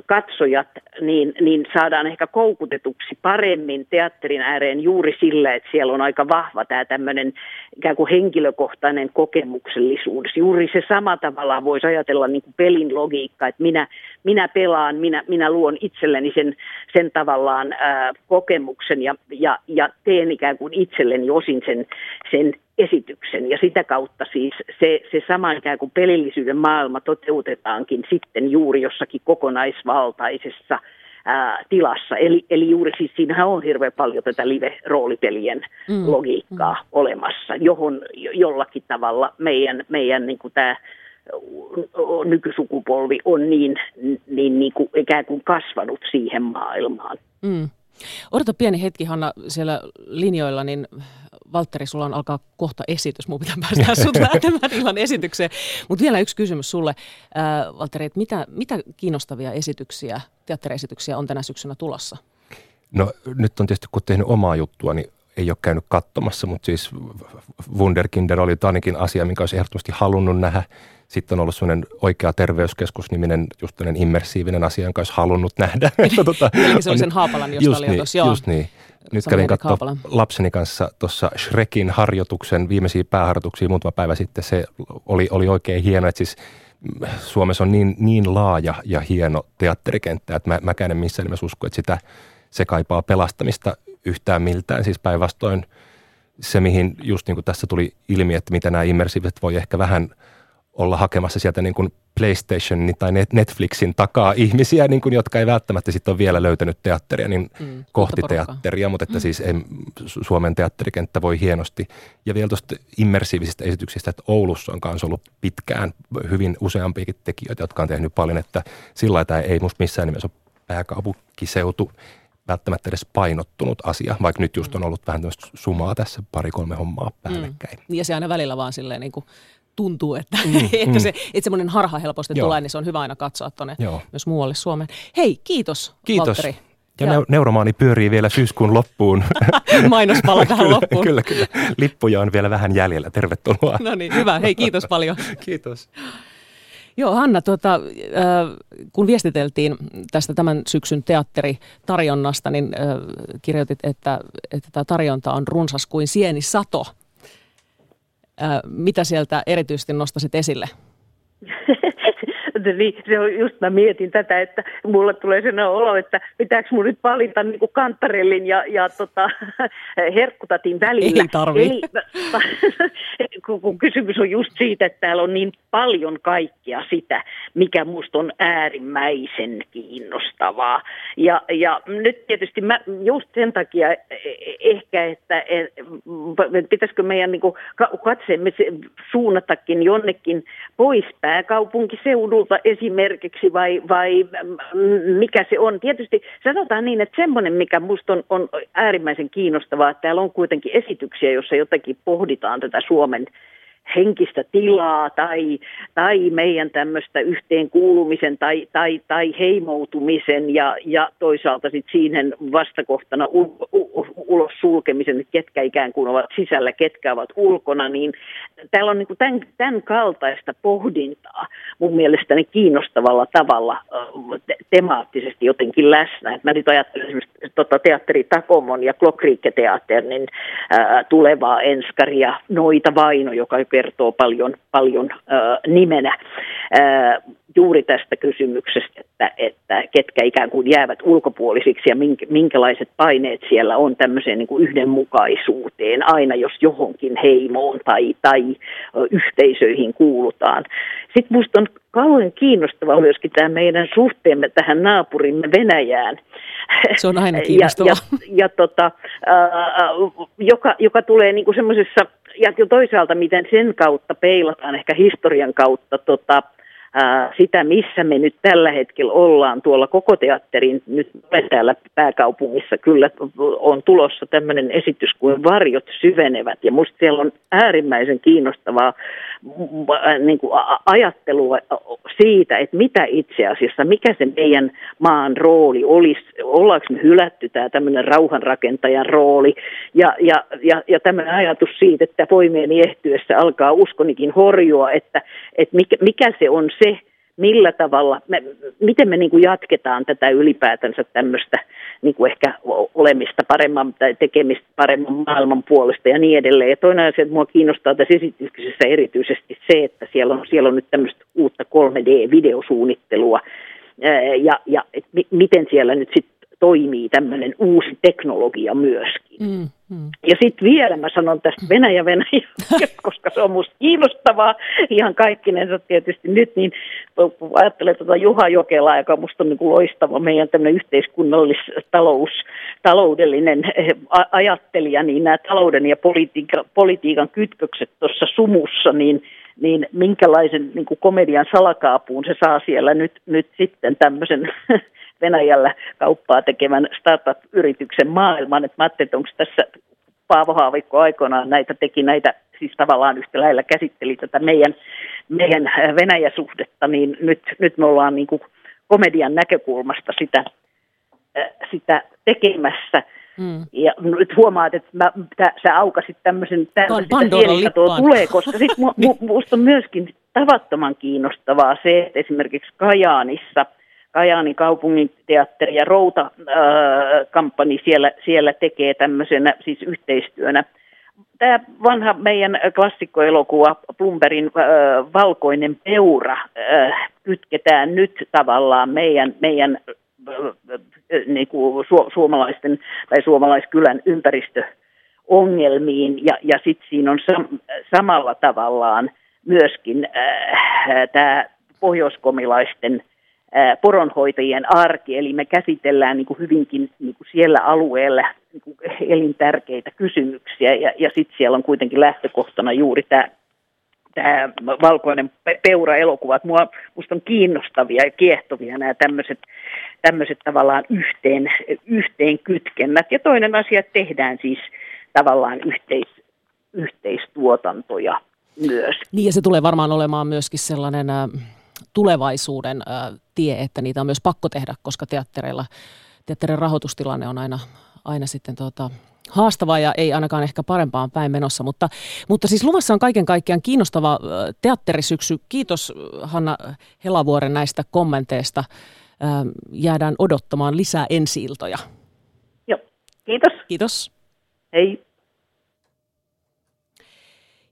katsojat niin, niin saadaan ehkä koukutetuksi paremmin teatterin ääreen juuri sillä, että siellä on aika vahva tämä tämmöinen ikään kuin henkilökohtainen kokemuksellisuus. Juuri se sama tavalla voisi ajatella niin kuin pelin logiikka, että minä, minä pelaan, minä, minä luon itselleni sen, sen tavallaan ää, kokemuksen ja, ja, ja teen ikään kuin itselleni osin sen, sen esityksen. Ja sitä kautta siis se, se sama ikään kuin pelillisyyden maailma toteutetaankin sitten juuri jossakin kokonaisvaltaisessa ää, tilassa. Eli, eli juuri siis siinähän on hirveän paljon tätä live-roolipelien mm. logiikkaa mm. olemassa, johon jollakin tavalla meidän, meidän niin kuin tämä nykysukupolvi on niin, niin, niin kuin ikään kuin kasvanut siihen maailmaan. Mm. Odota pieni hetki, Hanna, siellä linjoilla, niin Valtteri, sulla on alkaa kohta esitys. Mun pitää päästä sut lähtemään illan esitykseen. Mutta vielä yksi kysymys sulle, äh, Valtteri, että mitä, mitä kiinnostavia esityksiä, teatteriesityksiä on tänä syksynä tulossa? No nyt on tietysti, kun tehnyt omaa juttua, niin ei ole käynyt katsomassa, mutta siis Wunderkinder oli ainakin asia, minkä olisi ehdottomasti halunnut nähdä. Sitten on ollut sellainen oikea terveyskeskus-niminen, just immersiivinen asia, jonka olisi halunnut nähdä. tota, Eli se oli sen Haapalan, josta oli niin, tuossa, joo. Just niin. Nyt kävin katsoa lapseni kanssa tuossa Shrekin harjoituksen, viimeisiä pääharjoituksia muutama päivä sitten. Se oli, oli oikein hieno, että siis Suomessa on niin, niin laaja ja hieno teatterikenttä, että mä, mäkään en missään nimessä usko, että sitä, se kaipaa pelastamista yhtään miltään. Siis päinvastoin se, mihin just niin kuin tässä tuli ilmi, että mitä nämä immersiiviset voi ehkä vähän – olla hakemassa sieltä niin kuin PlayStationin tai Netflixin takaa ihmisiä, niin kuin, jotka ei välttämättä sitten ole vielä löytänyt teatteria, niin mm, kohti teatteria, mutta että mm. siis ei, Suomen teatterikenttä voi hienosti. Ja vielä tuosta immersiivisistä esityksistä, että Oulussa on kanssa ollut pitkään hyvin useampiakin tekijöitä, jotka on tehnyt paljon, että sillä tämä ei musta missään nimessä ole pääkaupunkiseutu välttämättä edes painottunut asia, vaikka nyt just on ollut vähän tämmöistä sumaa tässä pari-kolme hommaa päällekkäin. Mm. Ja se aina välillä vaan silleen niin kuin tuntuu, että, mm, että, mm. se, että semmoinen harha helposti Joo. tulee, niin se on hyvä aina katsoa tuonne myös muualle Suomeen. Hei, kiitos, Kiitos. Valtteri. Ja ne- neuromaani pyörii vielä syyskuun loppuun. Mainospala tähän loppuun. kyllä, kyllä. Lippuja on vielä vähän jäljellä. Tervetuloa. no niin, hyvä. Hei, kiitos paljon. kiitos. Joo, Hanna, tuota, äh, kun viestiteltiin tästä tämän syksyn teatteritarjonnasta, niin äh, kirjoitit, että, että tämä tarjonta on runsas kuin sieni sato. Mitä sieltä erityisesti nostasit esille? niin, se on just mä mietin tätä, että mulle tulee sellainen olo, että pitääkö mun nyt valita niin kuin kantarellin ja, ja tota, herkkutatin välillä. Ei tarvi. Eli, kun, kun kysymys on just siitä, että täällä on niin paljon kaikkia sitä, mikä musta on äärimmäisen kiinnostavaa. Ja, ja nyt tietysti mä just sen takia ehkä, että pitäisikö meidän niin katseemme suunnatakin jonnekin pois pääkaupunkiseudulta esimerkiksi vai, vai mikä se on. Tietysti sanotaan niin, että semmoinen, mikä musta on, on äärimmäisen kiinnostavaa, että täällä on kuitenkin esityksiä, jossa jotakin pohditaan tätä Suomen henkistä tilaa tai, tai meidän tämmöistä yhteenkuulumisen tai, tai, tai heimoutumisen ja, ja toisaalta sitten siihen vastakohtana u, u, ulos sulkemisen, että ketkä ikään kuin ovat sisällä, ketkä ovat ulkona, niin täällä on niin tämän, tämän kaltaista pohdintaa mun mielestäni kiinnostavalla tavalla te- temaattisesti jotenkin läsnä. Et mä nyt ajattelen esimerkiksi tota, teatteri Takomon ja Klokriike-teatterin ää, tulevaa enskaria Noita Vaino, joka kertoo paljon, paljon äh, nimenä äh, juuri tästä kysymyksestä, että, että ketkä ikään kuin jäävät ulkopuolisiksi ja minkälaiset paineet siellä on tämmöiseen niin kuin yhdenmukaisuuteen, aina jos johonkin heimoon tai, tai yhteisöihin kuulutaan. Sitten minusta on kauhean kiinnostava myöskin tämä meidän suhteemme tähän naapurimme Venäjään. Se on aina kiinnostavaa. Ja, ja, ja tota, ää, joka, joka tulee niin kuin semmoisessa ja toisaalta miten sen kautta peilataan ehkä historian kautta tota, sitä, missä me nyt tällä hetkellä ollaan tuolla koko teatterin, nyt täällä pääkaupungissa kyllä on tulossa tämmöinen esitys kuin Varjot syvenevät, ja musta siellä on äärimmäisen kiinnostavaa niin kuin ajattelua siitä, että mitä itse asiassa, mikä se meidän maan rooli olisi, ollaanko me hylätty tämä tämmöinen rauhanrakentajan rooli, ja, ja, ja, ja tämmöinen ajatus siitä, että voimien ehtyessä alkaa uskonikin horjua, että, että mikä, mikä se on se, millä tavalla, me, miten me niin kuin jatketaan tätä ylipäätänsä tämmöistä niin kuin ehkä olemista paremman tai tekemistä paremman maailman puolesta ja niin edelleen. Ja toinen asia, että mua kiinnostaa tässä esityksessä erityisesti se, että siellä on, siellä on nyt tämmöistä uutta 3D-videosuunnittelua ja, ja et mi, miten siellä nyt sitten toimii tämmöinen uusi teknologia myöskin. Mm, mm. Ja sitten vielä mä sanon tästä Venäjä Venäjä, koska se on musta kiinnostavaa ihan kaikkinensa tietysti nyt, niin ajattelen tuota Juha Jokelaa, joka musta on niin kuin loistava meidän tämmöinen yhteiskunnallis talous, taloudellinen eh, ajattelija, niin nämä talouden ja politiikan, politiikan kytkökset tuossa sumussa, niin niin minkälaisen niin kuin komedian salakaapuun se saa siellä nyt, nyt sitten tämmöisen Venäjällä kauppaa tekevän startup-yrityksen maailman. Et mä ajattelin, että onko tässä Paavo Haavikko aikoinaan näitä teki näitä, siis tavallaan yhtä lailla käsitteli tätä meidän, meidän Venäjä-suhdetta, niin nyt, nyt me ollaan niin kuin komedian näkökulmasta sitä, sitä tekemässä. Mm. Ja nyt huomaat, että mä, tä, sä aukasit tämmöisen, tämmöistä tuo tulee, koska sitten mu, mu, musta on myöskin tavattoman kiinnostavaa se, että esimerkiksi Kajaanissa – Kajaanin kaupungin teatteri ja Routa-kamppani äh, siellä, siellä tekee tämmöisenä siis yhteistyönä. Tämä vanha meidän klassikkoelokuva Plumberin äh, Valkoinen peura äh, kytketään nyt tavallaan meidän, meidän äh, niin kuin su- suomalaisten tai suomalaiskylän ympäristöongelmiin ja, ja sitten siinä on sam- samalla tavallaan myöskin äh, tämä pohjoiskomilaisten poronhoitajien arki, eli me käsitellään niin kuin hyvinkin niin kuin siellä alueella niin kuin elintärkeitä kysymyksiä, ja, ja sitten siellä on kuitenkin lähtökohtana juuri tämä tämä valkoinen peura-elokuvat. Mua, musta on kiinnostavia ja kiehtovia nämä tämmöiset, tämmöiset tavallaan yhteen, yhteen kytkennät. Ja toinen asia, että tehdään siis tavallaan yhteis, yhteistuotantoja myös. Niin ja se tulee varmaan olemaan myöskin sellainen tulevaisuuden tie, että niitä on myös pakko tehdä, koska teattereilla, teatterin rahoitustilanne on aina, aina sitten tuota, haastava ja ei ainakaan ehkä parempaan päin menossa. Mutta, mutta siis luvassa on kaiken kaikkiaan kiinnostava teatterisyksy. Kiitos Hanna Helavuoren näistä kommenteista. Jäädään odottamaan lisää ensiiltoja. Joo, kiitos. Kiitos. Hei.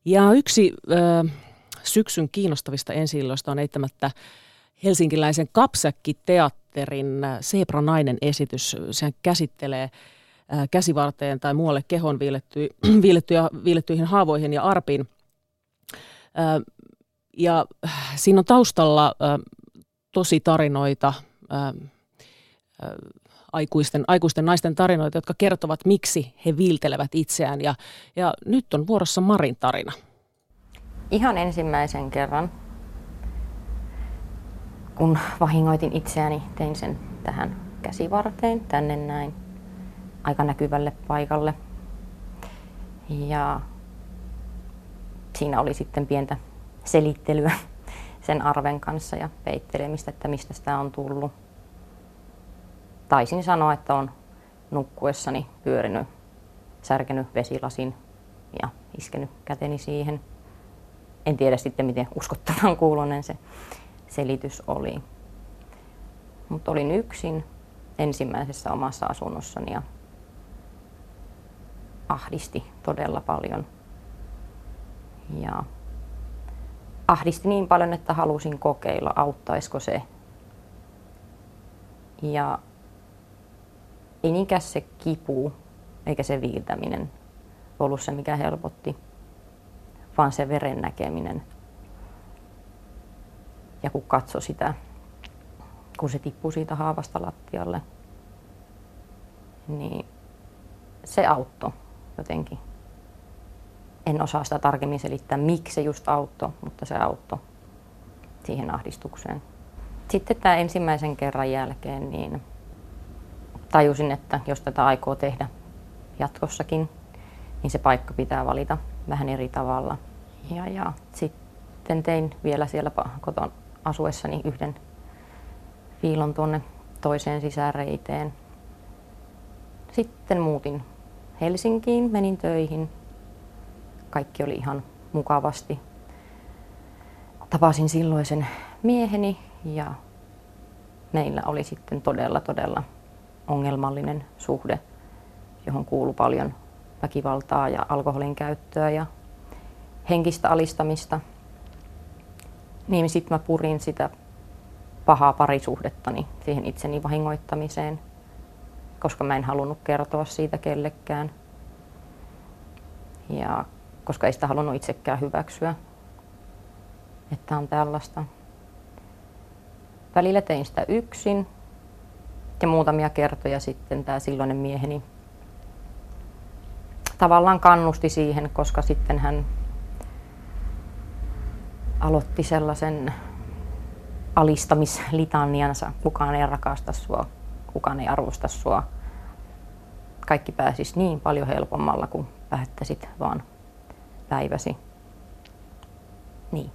Ja yksi äh, syksyn kiinnostavista ensi on eittämättä helsinkiläisen Kapsäkki-teatterin Seepra-nainen esitys. Sehän käsittelee käsivarteen tai muualle kehon viiletty, viilettyjä, viilettyihin haavoihin ja arpiin. Ja siinä on taustalla tosi tarinoita, aikuisten, aikuisten naisten tarinoita, jotka kertovat, miksi he viiltelevät itseään. Ja, ja nyt on vuorossa Marin tarina. Ihan ensimmäisen kerran, kun vahingoitin itseäni, tein sen tähän käsivarteen, tänne näin, aika näkyvälle paikalle. Ja siinä oli sitten pientä selittelyä sen arven kanssa ja peittelemistä, että mistä sitä on tullut. Taisin sanoa, että on nukkuessani pyörinyt, särkenyt vesilasin ja iskenyt käteni siihen. En tiedä sitten, miten uskottavan kuulonen se selitys oli. Mutta olin yksin ensimmäisessä omassa asunnossani ja ahdisti todella paljon. Ja ahdisti niin paljon, että halusin kokeilla, auttaisiko se. Ja ei niinkään se kipu eikä se viiltäminen ollut se, mikä helpotti, vaan se veren näkeminen. Ja kun katsoi sitä, kun se tippui siitä haavasta lattialle, niin se auttoi jotenkin en osaa sitä tarkemmin selittää, miksi se just auttoi, mutta se auttoi siihen ahdistukseen. Sitten tämä ensimmäisen kerran jälkeen niin tajusin, että jos tätä aikoo tehdä jatkossakin, niin se paikka pitää valita vähän eri tavalla. Ja, ja sitten tein vielä siellä koton asuessani yhden viilon tuonne toiseen sisäreiteen. Sitten muutin Helsinkiin, menin töihin kaikki oli ihan mukavasti. Tapasin silloisen mieheni ja meillä oli sitten todella todella ongelmallinen suhde, johon kuului paljon väkivaltaa ja alkoholin käyttöä ja henkistä alistamista. Niin sitten mä purin sitä pahaa parisuhdettani siihen itseni vahingoittamiseen, koska mä en halunnut kertoa siitä kellekään. Ja koska ei sitä halunnut itsekään hyväksyä, että on tällaista. Välillä tein sitä yksin ja muutamia kertoja sitten tämä silloinen mieheni tavallaan kannusti siihen, koska sitten hän aloitti sellaisen alistamislitaniansa. Kukaan ei rakasta sua, kukaan ei arvosta sua. Kaikki pääsisi niin paljon helpommalla, kun päättäisit vaan päiväsi. Niin.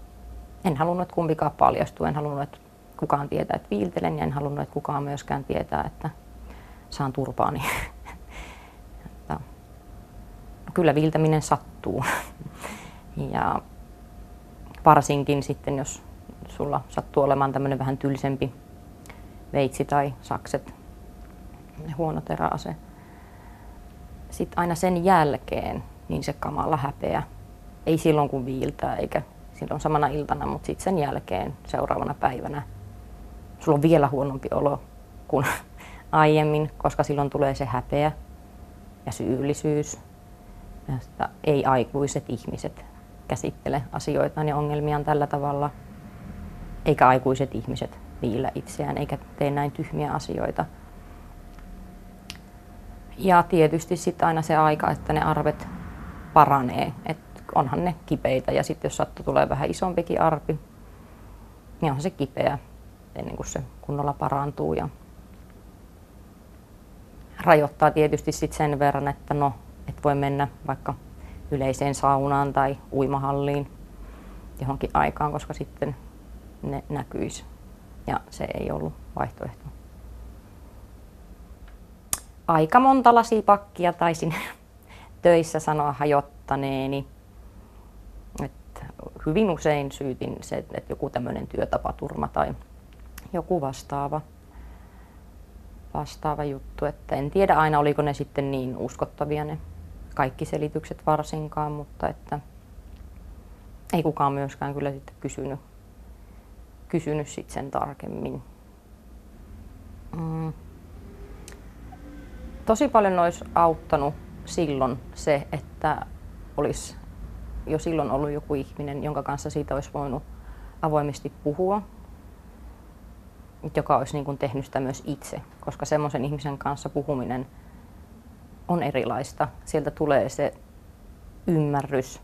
En halunnut, että kumpikaan paljastuu. En halunnut, että kukaan tietää, että viiltelen ja en halunnut, että kukaan myöskään tietää, että saan turpaani. kyllä viiltäminen sattuu. ja varsinkin sitten, jos sulla sattuu olemaan tämmöinen vähän tylsempi veitsi tai sakset, huono teräase. Sitten aina sen jälkeen niin se kamala häpeä ei silloin kun viiltää eikä silloin samana iltana, mutta sitten sen jälkeen seuraavana päivänä sulla on vielä huonompi olo kuin aiemmin, koska silloin tulee se häpeä ja syyllisyys. Ja ei aikuiset ihmiset käsittele asioitaan ja ongelmiaan tällä tavalla, eikä aikuiset ihmiset viillä itseään, eikä tee näin tyhmiä asioita. Ja tietysti sitten aina se aika, että ne arvet paranee. Et onhan ne kipeitä ja sitten jos sattuu tulee vähän isompikin arpi, niin onhan se kipeä ennen kuin se kunnolla parantuu. Ja rajoittaa tietysti sit sen verran, että no, et voi mennä vaikka yleiseen saunaan tai uimahalliin johonkin aikaan, koska sitten ne näkyisi. Ja se ei ollut vaihtoehto. Aika monta lasipakkia taisin töissä sanoa hajottaneeni hyvin usein syytin se, että joku tämmöinen työtapaturma tai joku vastaava, vastaava juttu. Että en tiedä aina, oliko ne sitten niin uskottavia ne kaikki selitykset varsinkaan, mutta että ei kukaan myöskään kyllä sitten kysynyt, kysynyt sit sen tarkemmin. Mm. Tosi paljon olisi auttanut silloin se, että olisi jo silloin ollut joku ihminen, jonka kanssa siitä olisi voinut avoimesti puhua, joka olisi niin kuin tehnyt sitä myös itse, koska semmoisen ihmisen kanssa puhuminen on erilaista. Sieltä tulee se ymmärrys,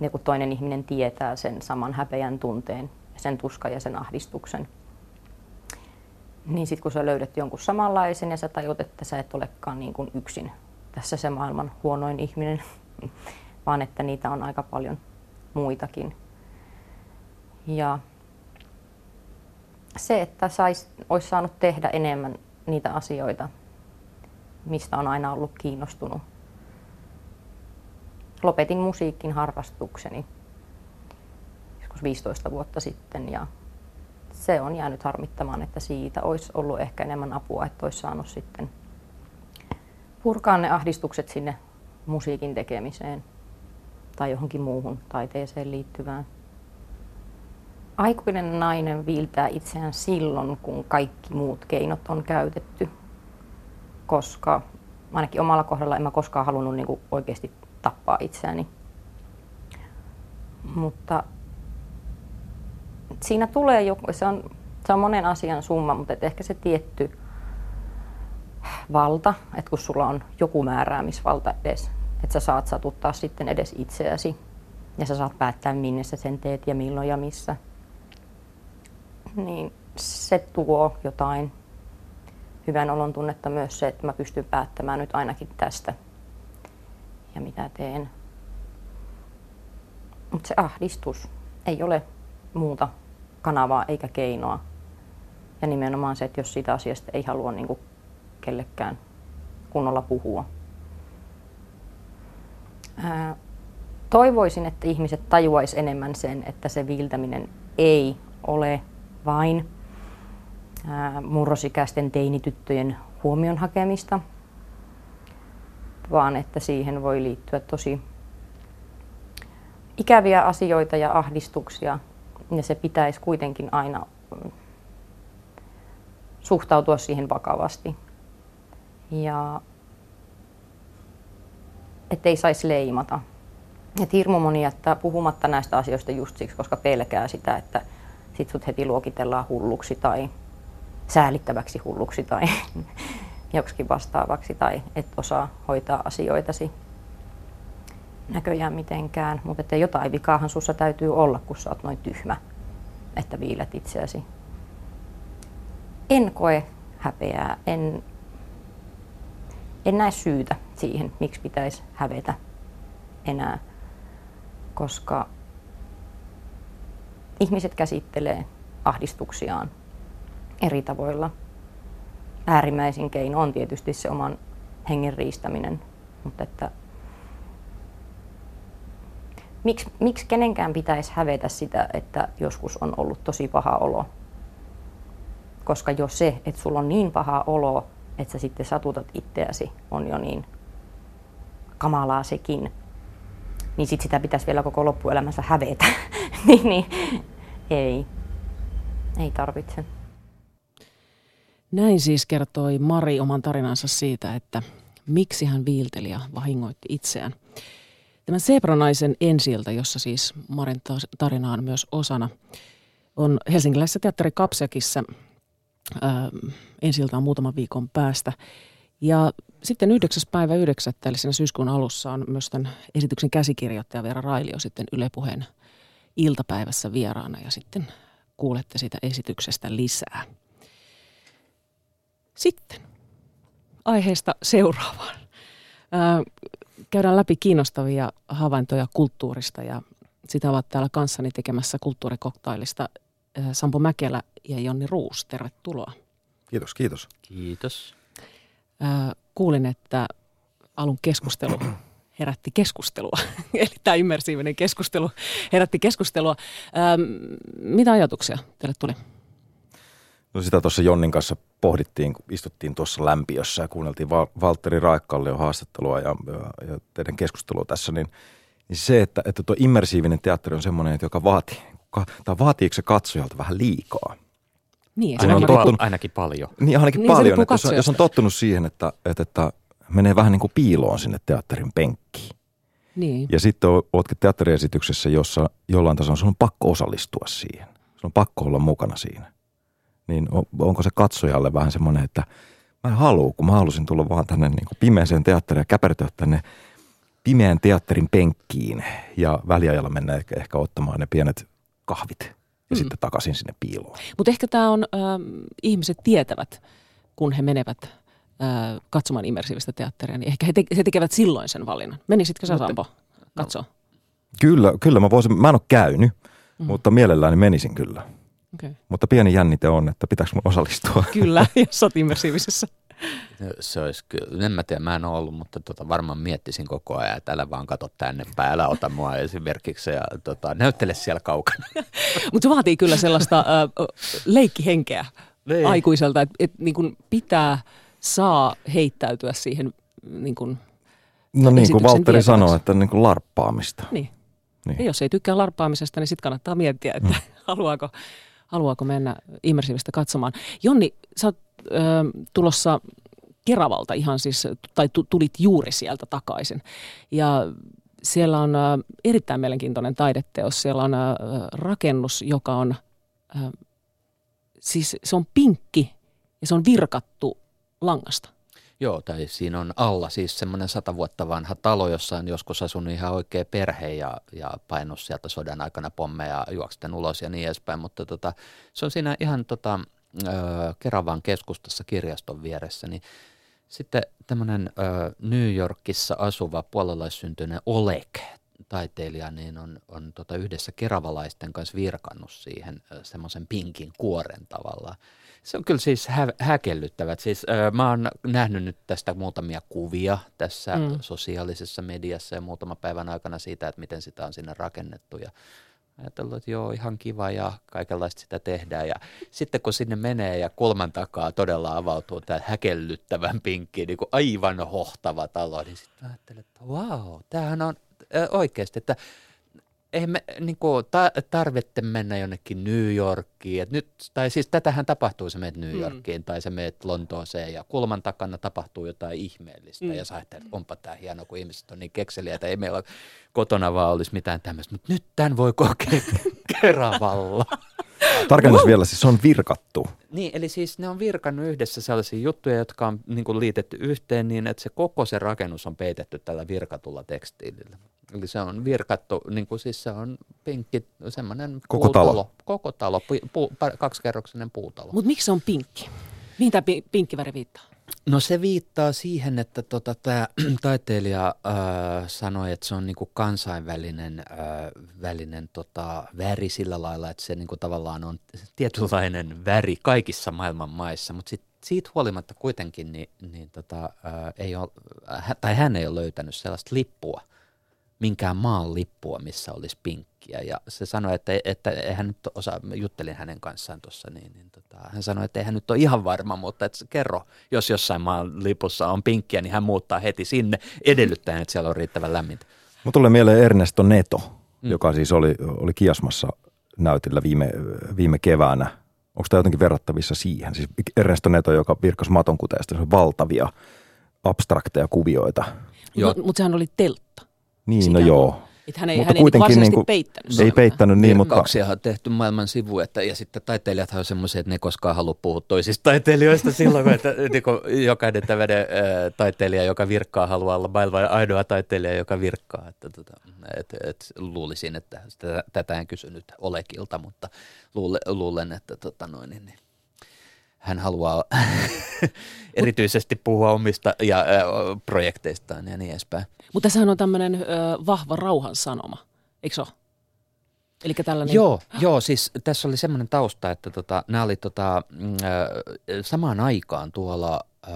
ja kun toinen ihminen tietää sen saman häpeän tunteen, sen tuskan ja sen ahdistuksen, niin sitten kun sä löydät jonkun samanlaisen ja sä tajut, että sä et olekaan niin kuin yksin tässä se maailman huonoin ihminen, vaan että niitä on aika paljon muitakin. Ja se, että sais, olisi saanut tehdä enemmän niitä asioita, mistä on aina ollut kiinnostunut. Lopetin musiikin harrastukseni joskus 15 vuotta sitten ja se on jäänyt harmittamaan, että siitä olisi ollut ehkä enemmän apua, että olisi saanut sitten purkaa ne ahdistukset sinne musiikin tekemiseen tai johonkin muuhun taiteeseen liittyvään. Aikuinen nainen viiltää itseään silloin, kun kaikki muut keinot on käytetty, koska ainakin omalla kohdalla en mä koskaan halunnut niin kuin oikeasti tappaa itseäni. Mutta siinä tulee joku, se on, se on monen asian summa, mutta et ehkä se tietty valta, että kun sulla on joku määräämisvalta edes, että sä saat satuttaa sitten edes itseäsi ja sä saat päättää minne sä sen teet ja milloin ja missä, niin se tuo jotain hyvän olon tunnetta myös se, että mä pystyn päättämään nyt ainakin tästä ja mitä teen. Mutta se ahdistus ei ole muuta kanavaa eikä keinoa. Ja nimenomaan se, että jos siitä asiasta ei halua niin kuin kellekään kunnolla puhua. Ää, toivoisin, että ihmiset tajuais enemmän sen, että se viiltäminen ei ole vain murrosikäisten teinityttöjen huomion hakemista, vaan että siihen voi liittyä tosi ikäviä asioita ja ahdistuksia, ja se pitäisi kuitenkin aina mm, suhtautua siihen vakavasti. Ja ettei saisi leimata. Et hirmu moni jättää puhumatta näistä asioista just siksi, koska pelkää sitä, että sit sut heti luokitellaan hulluksi tai säälittäväksi hulluksi tai joksikin vastaavaksi tai et osaa hoitaa asioitasi näköjään mitenkään. Mutta jotain vikaahan sussa täytyy olla, kun sä oot noin tyhmä, että viilet itseäsi. En koe häpeää, en en näe syytä siihen, miksi pitäisi hävetä enää, koska ihmiset käsittelee ahdistuksiaan eri tavoilla. Äärimmäisin keino on tietysti se oman hengen riistäminen, mutta että miksi, miksi kenenkään pitäisi hävetä sitä, että joskus on ollut tosi paha olo? Koska jo se, että sulla on niin paha olo, että sä sitten satutat itseäsi, on jo niin kamalaa sekin. Niin sit sitä pitäisi vielä koko loppuelämänsä hävetä. niin, niin, ei, ei tarvitse. Näin siis kertoi Mari oman tarinansa siitä, että miksi hän viilteli ja vahingoitti itseään. Tämän Sebranaisen ensiltä, jossa siis Marin tarina on myös osana, on helsinkiläisessä teatteri Kapsekissa äh, ensi iltaan muutaman viikon päästä. Ja sitten 9. päivä 9. eli siinä syyskuun alussa on myös tämän esityksen käsikirjoittaja Veera Railio sitten Yle Puheen iltapäivässä vieraana ja sitten kuulette siitä esityksestä lisää. Sitten aiheesta seuraavaan. Ää, käydään läpi kiinnostavia havaintoja kulttuurista ja sitä ovat täällä kanssani tekemässä kulttuurikoktailista Sampo Mäkelä ja Jonni Ruus. Tervetuloa. Kiitos, kiitos. Kiitos. kuulin, että alun keskustelu herätti keskustelua. Eli tämä immersiivinen keskustelu herätti keskustelua. mitä ajatuksia teille tuli? No sitä tuossa Jonnin kanssa pohdittiin, kun istuttiin tuossa lämpiössä ja kuunneltiin Valtteri Raikkalle haastattelua ja, ja, ja teidän keskustelua tässä, niin, niin se, että, että tuo immersiivinen teatteri on semmoinen, joka vaatii tai vaatiiko se katsojalta vähän liikaa? Niin, Se on Ainakin, tottunut- ainakin paljon. Niin ainakin Niin, se paljon, että jos on, jos on tottunut siihen, että, että, että menee vähän niin kuin piiloon sinne teatterin penkkiin. Niin. Ja sitten o- ootkin teatteriesityksessä, jossa jollain tasolla sun on pakko osallistua siihen. Sun on pakko olla mukana siinä. Niin on, onko se katsojalle vähän semmoinen, että mä en halua, kun mä halusin tulla vaan tänne niin kuin pimeäseen teatteriin ja käpertyä tänne pimeän teatterin penkkiin ja väliajalla mennä ehkä, ehkä ottamaan ne pienet kahvit ja Mm. sitten takaisin sinne piiloon. Mutta ehkä tämä on, äh, ihmiset tietävät, kun he menevät äh, katsomaan immersiivistä teatteria, niin ehkä he, te- he tekevät silloin sen valinnan. Menisitkö sä Sampo katsoa? Kyllä, kyllä mä voisin, mä en ole käynyt, Mm. mutta mielelläni menisin kyllä. Okay. Mutta pieni jännite on, että pitääkö mun osallistua. Kyllä, jos olet immersiivisessä. Se olisi kyllä, en mä tiedä, mä en ole ollut, mutta tota, varmaan miettisin koko ajan, että älä vaan kato tänne päin, älä ota mua esimerkiksi ja tota, näyttele siellä kaukana. Mutta se vaatii kyllä sellaista äh, leikkihenkeä Niin. aikuiselta, että et, niin kun pitää, saa heittäytyä siihen niin kun, No niin kuin Valtteri sanoi, että niin kuin larppaamista. niin. Niin. Ja jos ei tykkää larppaamisesta, niin sitten kannattaa miettiä, että haluaako, haluaako mennä immersiivistä katsomaan. Jonni, sä oot ö, tulossa Keravalta ihan siis, tai tu- tulit juuri sieltä takaisin. Ja siellä on erittäin mielenkiintoinen taideteos. Siellä on rakennus, joka on, siis se on pinkki ja se on virkattu langasta. Joo, tai siinä on alla siis semmoinen sata vuotta vanha talo, jossa on joskus asunut ihan oikea perhe ja, ja painus sieltä sodan aikana pommeja juoksten ulos ja niin edespäin, mutta tota, se on siinä ihan tota, ö, Keravan keskustassa kirjaston vieressä, niin sitten tämmöinen ö, New Yorkissa asuva puolalaissyntyinen Oleg, taiteilija, niin on, on tota yhdessä keravalaisten kanssa virkannut siihen semmoisen pinkin kuoren tavallaan. Se on kyllä siis hä- häkellyttävät. Siis, ö, mä oon nähnyt nyt tästä muutamia kuvia tässä Mm. sosiaalisessa mediassa ja muutama päivän aikana siitä, että miten sitä on sinne rakennettu. Ja ajatellut, että joo, ihan kiva ja kaikenlaista sitä tehdään. Ja sitten kun sinne menee ja kulman takaa todella avautuu tämä häkellyttävän pinkki, niin kuin aivan hohtava talo, niin sitten ajattelin, että wow, tämähän on ö, oikeasti, että ei me niin kuin, ta- tarvitse mennä jonnekin New Yorkiin. Et nyt, tai siis tätähän tapahtuu, sä meet New Mm. Yorkiin tai sä meet Lontooseen ja kulman takana tapahtuu jotain ihmeellistä. Mm. Ja sä ajattelet, että onpa tämä hieno, kun ihmiset on niin kekseliäitä, ei meillä kotona vaan olisi mitään tämmöistä. Mutta nyt tämän voi kokea Keravalla. Tarkennus vielä, siis se on virkattu. Niin, eli siis ne on virkannut yhdessä sellaisia juttuja, jotka on niin kuin liitetty yhteen niin, että se koko se rakennus on peitetty tällä virkatulla tekstiilillä. Eli se on virkattu, niin kuin siis se on pinkki, semmoinen Koko talo. Koko talo, pu, pu, kaksikerroksinen puutalo. Mutta miksi se on pinkki? Mihin tämä pi- pinkkiväri viittaa? No se viittaa siihen, että tota, tämä taiteilija äh, sanoi, että se on niinku kansainvälinen äh, välinen tota, väri sillä lailla, että se niinku tavallaan on tietynlainen väri kaikissa maailman maissa, mutta sit, siitä huolimatta kuitenkin niin, niin tota, äh, ei ole, äh, tai hän ei ole löytänyt sellaista lippua, minkään maan lippua, missä olisi pinkkiä. Ja se sanoi, että, että eihän nyt osaa, juttelin hänen kanssaan tuossa, niin, niin tota, hän sanoi, että eihän nyt ole ihan varma, mutta että kerro, jos jossain maan lipussa on pinkkiä, niin hän muuttaa heti sinne edellyttäen, että siellä on riittävän lämmintä. Mun tulee mieleen Ernesto Neto, Mm. joka siis oli, oli Kiasmassa näytillä viime, viime keväänä. Onko tämä jotenkin verrattavissa siihen? Siis Ernesto Neto, joka virkkasi maton kuteesta, se on valtavia abstrakteja kuvioita. Mutta mut sehän oli teltta. Niin, Sitä no joo. Että hän ei, Mutta hän ei niinku kuitenkin varsinaisesti niinku- peittänyt Ei sitä. peittänyt niin, mutta Virkauksia on tehty maailman sivu, että, ja sitten taiteilijat on semmoisia, että ne ei koskaan halua puhua toisista taiteilijoista silloin, kun että, niin kuin jokainen tämmöinen ää, taiteilija, joka virkkaa, haluaa olla maailman ainoa taiteilija, joka virkkaa. Että, tota, et, et, luulisin, että sitä, tätä en kysynyt Olekilta, mutta luule, luulen, että tota noin, niin, niin, hän haluaa erityisesti puhua omista ja, ää, projekteistaan ja niin edespäin. Mutta tässähän on tämmöinen vahva rauhan sanoma, eikö ole? Eli tällainen... Joo, joo, siis tässä oli semmoinen tausta, että tota, nämä oli tota, mm, äh, samaan aikaan tuolla äh,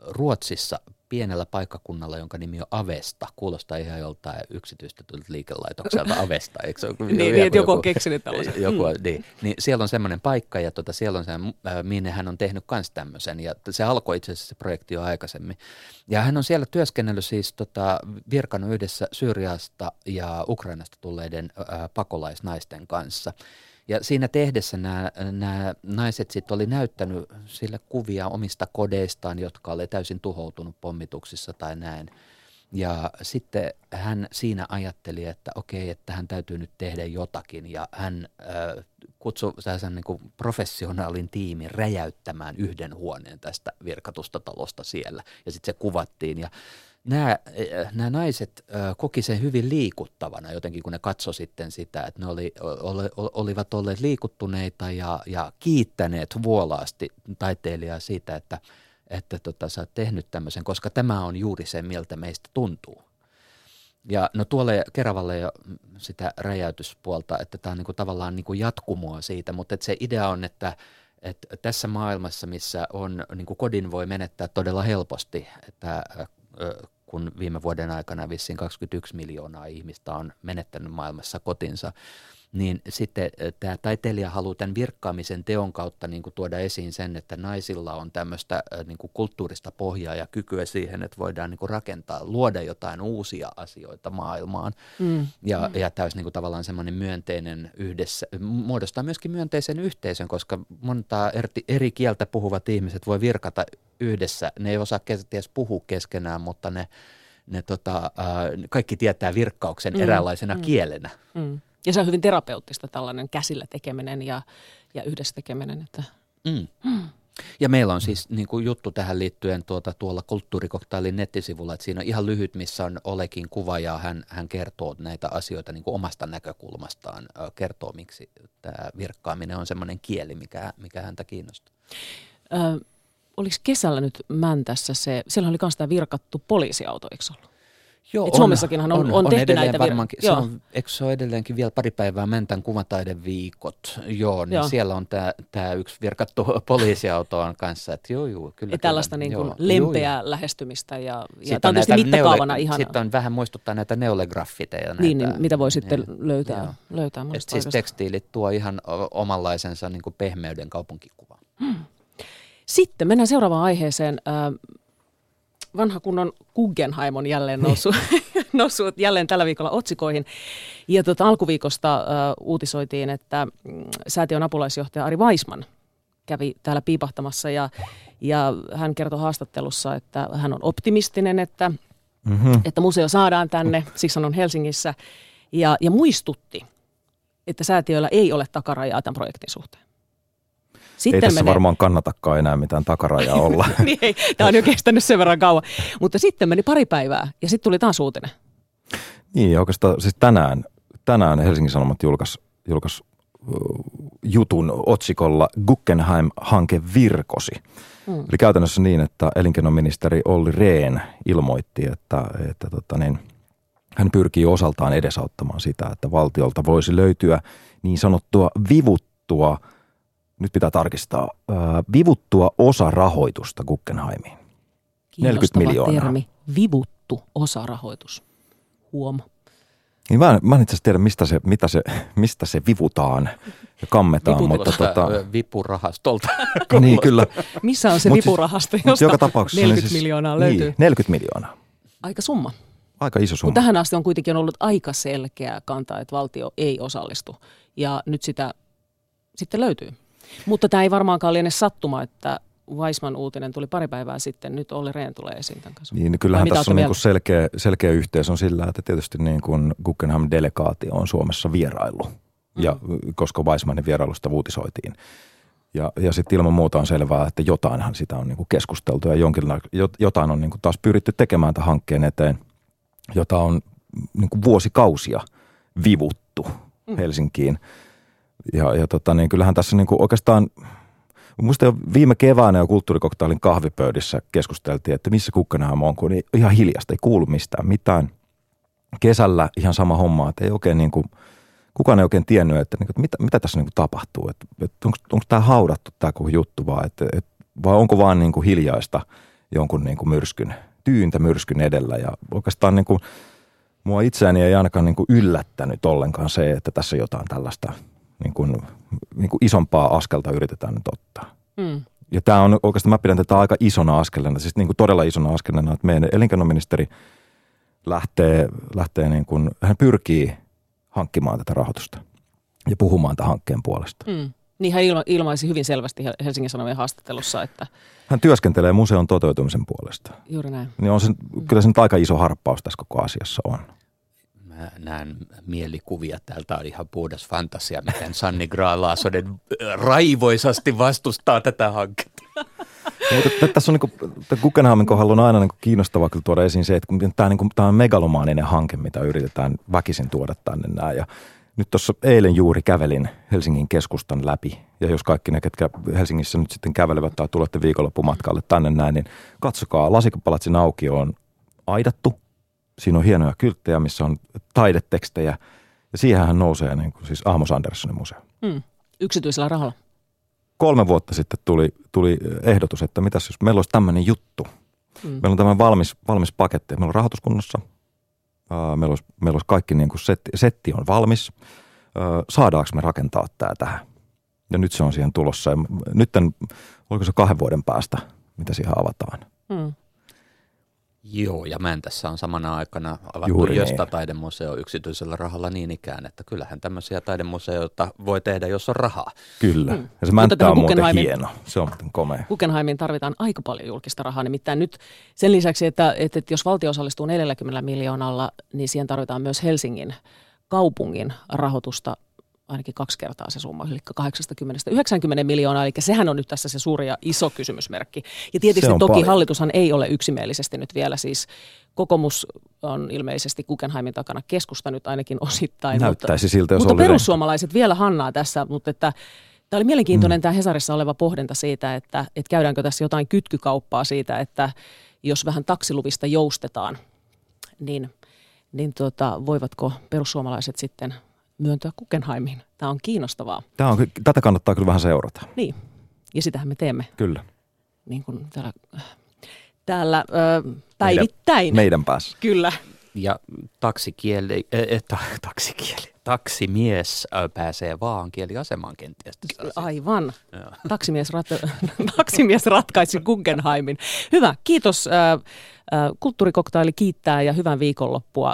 Ruotsissa pienellä paikkakunnalla, jonka nimi on Avesta. Kuulostaa ihan joltain yksityistetyltä liikelaitokselta Avesta, eikö se ole? niin, niin, että joku on keksinyt tällaisen. Joku, mm. niin, niin, siellä on semmoinen paikka ja tota, siellä on se, minne hän on tehnyt myös tämmöisen ja se alkoi itse asiassa se projekti jo aikaisemmin. Ja hän on siellä työskennellyt siis tota, virkannut yhdessä Syyriasta ja Ukrainasta tulleiden ää, pakolaisnaisten kanssa – ja siinä tehdessä nämä, nämä naiset sitten oli näyttänyt sille kuvia omista kodeistaan, jotka oli täysin tuhoutunut pommituksissa tai näin. Ja sitten hän siinä ajatteli, että okei, että hän täytyy nyt tehdä jotakin. Ja hän äh, kutsui sen niin kuin professionaalin tiimin räjäyttämään yhden huoneen tästä virkatusta talosta siellä. Ja sitten se kuvattiin. Ja nämä, nämä naiset koki sen hyvin liikuttavana jotenkin, kun ne katsoi sitten sitä, että ne oli, oli, olivat olleet liikuttuneita ja, ja kiittäneet vuolaasti taiteilijaa siitä, että, että tota, sä oot tehnyt tämmöisen, koska tämä on juuri se, miltä meistä tuntuu. Ja no tuolle Keravalle jo sitä räjäytyspuolta, että tämä on niinku tavallaan niinku jatkumoa siitä, mutta että se idea on, että, että tässä maailmassa, missä on, niin kuin kodin voi menettää todella helposti, että kun viime vuoden aikana vissiin 21 miljoonaa ihmistä on menettänyt maailmassa kotinsa, niin sitten eh, tämä taiteilija haluaa tämän virkkaamisen teon kautta niin kuin tuoda esiin sen, että naisilla on tämmöistä eh, niin kuin kulttuurista pohjaa ja kykyä siihen, että voidaan niin kuin rakentaa, luoda jotain uusia asioita maailmaan. Mm. Ja, mm. ja tämä olisi niin kuin tavallaan semmoinen myönteinen yhdessä, muodostaa myöskin myönteisen yhteisön, koska monta eri, eri kieltä puhuvat ihmiset voi virkata yhdessä. Ne ei osaa kenties puhua keskenään, mutta ne, ne tota, äh, kaikki tietää virkkauksen mm. eräänlaisena mm. kielenä. Mm. Ja se on hyvin terapeuttista tällainen käsillä tekeminen ja, ja yhdessä tekeminen. Että. Mm. Mm. Ja meillä on siis niin kuin juttu tähän liittyen tuota, tuolla kulttuurikoktailin nettisivulla, että siinä on ihan lyhyt, missä on Olekin kuva ja hän, hän kertoo näitä asioita niin kuin omasta näkökulmastaan, kertoo miksi tämä virkkaaminen on semmoinen kieli, mikä, mikä häntä kiinnostaa. Ö, oliko kesällä nyt Mäntässä se, siellä oli myös tämä virkattu poliisiauto, eikö ollut? Joo, Et Suomessakinhan on, on, on, on tehty näitä varmaankin, se on, eikö se ole edelleenkin vielä pari päivää Mäntän kuvataideviikot? Joo, niin joo. siellä on tämä yksi virkattu poliisiauto on kanssa. Että joo, joo, kyllä, ja tällaista niin kuin lempeää joo, lähestymistä ja, ja tämä on tietysti mittakaavana neole, ihan. Sitten on vähän muistuttaa näitä neolegraffiteja. Näitä, niin, niin, mitä voi sitten niin, löytää, joo. löytää Siis tekstiilit tuo ihan omanlaisensa niin kuin pehmeyden kaupunkikuvaan. Hmm. Sitten mennään seuraavaan aiheeseen. Vanha kunnon Guggenheim on jälleen noussut, noussut jälleen tällä viikolla otsikoihin. Ja tuota, alkuviikosta uh, uutisoitiin, että mm, säätiön apulaisjohtaja Ari Weisman kävi täällä piipahtamassa ja, ja hän kertoi haastattelussa, että hän on optimistinen, että, mm-hmm. että museo saadaan tänne, siksi on Helsingissä, ja, ja muistutti, että säätiöllä ei ole takarajaa tämän projektin suhteen. Sitten ei tässä menee... varmaan kannatakaan enää mitään takarajaa olla. niin ei, tämä on jo kestänyt sen verran kauan. Mutta sitten meni pari päivää ja sitten tuli taas uutinen. Niin, oikeastaan siis tänään, tänään Helsingin Sanomat julkaisi julkais, jutun otsikolla Guggenheim-hanke virkosi. Hmm. Eli käytännössä niin, että elinkeinoministeri Olli Rehn ilmoitti, että, että tota niin, hän pyrkii osaltaan edesauttamaan sitä, että valtiolta voisi löytyä niin sanottua vivuttua – nyt pitää tarkistaa, äh, vivuttua osa rahoitusta Guggenheimiin. 40 miljoonaa. termi, vivuttu osarahoitus. Huom. Niin mä, mä en itse asiassa tiedä, mistä se, mitä se, mistä se vivutaan ja kammetaan. mutta tota... vipurahastolta. niin, kyllä. Missä on se Mut vipurahasto, josta joka tapauksessa 40 siis, miljoonaa löytyy? Niin, 40 miljoonaa. Aika summa. Aika iso summa. Mutta tähän asti on kuitenkin ollut aika selkeä kanta, että valtio ei osallistu. Ja nyt sitä sitten löytyy. Mutta tämä ei varmaankaan liene sattuma, että Weisman uutinen tuli pari päivää sitten, nyt Olli Rehn tulee esiin tämän kanssa. Niin, kyllähän tässä on niin kuin selkeä, selkeä yhteys on sillä, että tietysti niin kuin Guggenheim-delegaatio on Suomessa vierailu, mm. ja koska Weismanin vierailusta uutisoitiin. Ja, ja sitten ilman muuta on selvää, että jotainhan sitä on niin kuin keskusteltu ja jonkinla- jotain on niin kuin taas pyritty tekemään tämän hankkeen eteen, jota on niin kuin vuosikausia vivuttu mm. Helsinkiin – ja, ja tota, niin kyllähän tässä niin kuin oikeastaan, muista jo viime keväänä jo kulttuurikoktailin kahvipöydissä keskusteltiin, että missä Guggenheim on, kun ihan hiljasta, ei kuulu mistään mitään. Kesällä ihan sama homma, että ei oikein niin kuin, kukaan ei oikein tiennyt, että, niin kuin, että mitä, mitä tässä niin kuin tapahtuu, että, että onko, onko tämä haudattu tämä koko juttu vai, että, että, vai onko vaan niin kuin hiljaista jonkun niin kuin myrskyn tyyntä myrskyn edellä ja oikeastaan niin kuin, mua itseäni ei ainakaan niin kuin yllättänyt ollenkaan se, että tässä jotain tällaista niin kuin, niin kuin isompaa askelta yritetään nyt ottaa. Mm. Ja tämä on oikeastaan, mä pidän tätä aika isona askelena, siis niin kuin todella isona askelena, että meidän elinkeinoministeri lähtee, lähtee niin kuin, hän pyrkii hankkimaan tätä rahoitusta ja puhumaan tämän hankkeen puolesta. Mm. Niin hän ilma, ilmaisi hyvin selvästi Helsingin Sanomien haastattelussa, että... Hän työskentelee museon toteutumisen puolesta. Juuri näin. Niin on se, kyllä se nyt aika iso harppaus tässä koko asiassa on. Mä näen mielikuvia. Täältä on ihan puhdas fantasia, miten Sanni Graalaasonen raivoisasti vastustaa tätä hanketta. Mutta tässä on niin Guggenheimin kohdalla on aina niin kiinnostavaa kyllä tuoda esiin se, että tämä, niin kuin, tämä on megalomaaninen hanke, mitä yritetään väkisin tuoda tänne näin. Ja nyt tuossa eilen juuri kävelin Helsingin keskustan läpi, ja jos kaikki ne, ketkä Helsingissä nyt sitten kävelevät tai tulette viikonloppumatkalle tänne näin, niin katsokaa, Lasikapalatsin aukio on aidattu. Siinä on hienoja kylttejä, missä on taidetekstejä, ja siihenhän nousee niin kuin siis Ahmos Anderssonin museo. Hmm. Yksityisellä rahalla. Kolme vuotta sitten tuli, tuli ehdotus, että mitäs jos meillä olisi tämmöinen juttu. Hmm. Meillä on tämä valmis, valmis paketti. Meillä on rahoituskunnossa, meillä olisi, meillä olisi kaikki niin kuin setti, setti on valmis. Saadaanko me rakentaa tämä tähän? Ja nyt se on siihen tulossa. Ja nyt, oliko se kahden vuoden päästä, mitä siihen avataan? Hmm. Joo, ja Mäntässä on samana aikana avattu Juuri Josta niin. taidemuseo yksityisellä rahalla niin ikään, että kyllähän tämmöisiä taidemuseoita voi tehdä, jos on rahaa. Kyllä, hmm. ja se Mänttä on muuten hieno, se on muuten komea. Guggenheimin tarvitaan aika paljon julkista rahaa, nimittäin nyt sen lisäksi, että, että, että jos valtio osallistuu 40 miljoonalla, niin siihen tarvitaan myös Helsingin kaupungin rahoitusta ainakin kaksi kertaa se summa, eli 80-90 miljoonaa, eli sehän on nyt tässä se suuri ja iso kysymysmerkki. Ja tietysti toki paljon. hallitushan ei ole yksimielisesti nyt vielä siis Kokomus on ilmeisesti Guggenheimin takana keskusta nyt ainakin osittain. Näyttäisi mutta, siltä, jos Mutta perussuomalaiset vielä hannaa tässä, mutta että Tämä oli mielenkiintoinen mm. tämä Hesarissa oleva pohdinta siitä, että, että käydäänkö tässä jotain kytkykauppaa siitä, että jos vähän taksiluvista joustetaan, niin, niin tota, voivatko perussuomalaiset sitten myöntyä Guggenheimiin. Tämä on kiinnostavaa. Tämä on, tätä kannattaa kyllä vähän seurata. Niin, ja sitähän me teemme. Kyllä. Niin kuin täällä, täällä ö, päivittäin. Meidän, meidän päässä. Kyllä. Ja taksikieli, äh, ta, taksikieli, taksimies äh, pääsee vaan kieliasemaan kenties. Tässä Aivan. Taksimies, rat, taksimies ratkaisi Guggenheimin. Hyvä, kiitos. Äh, Kulttuurikoktaili kiittää ja hyvän viikonloppua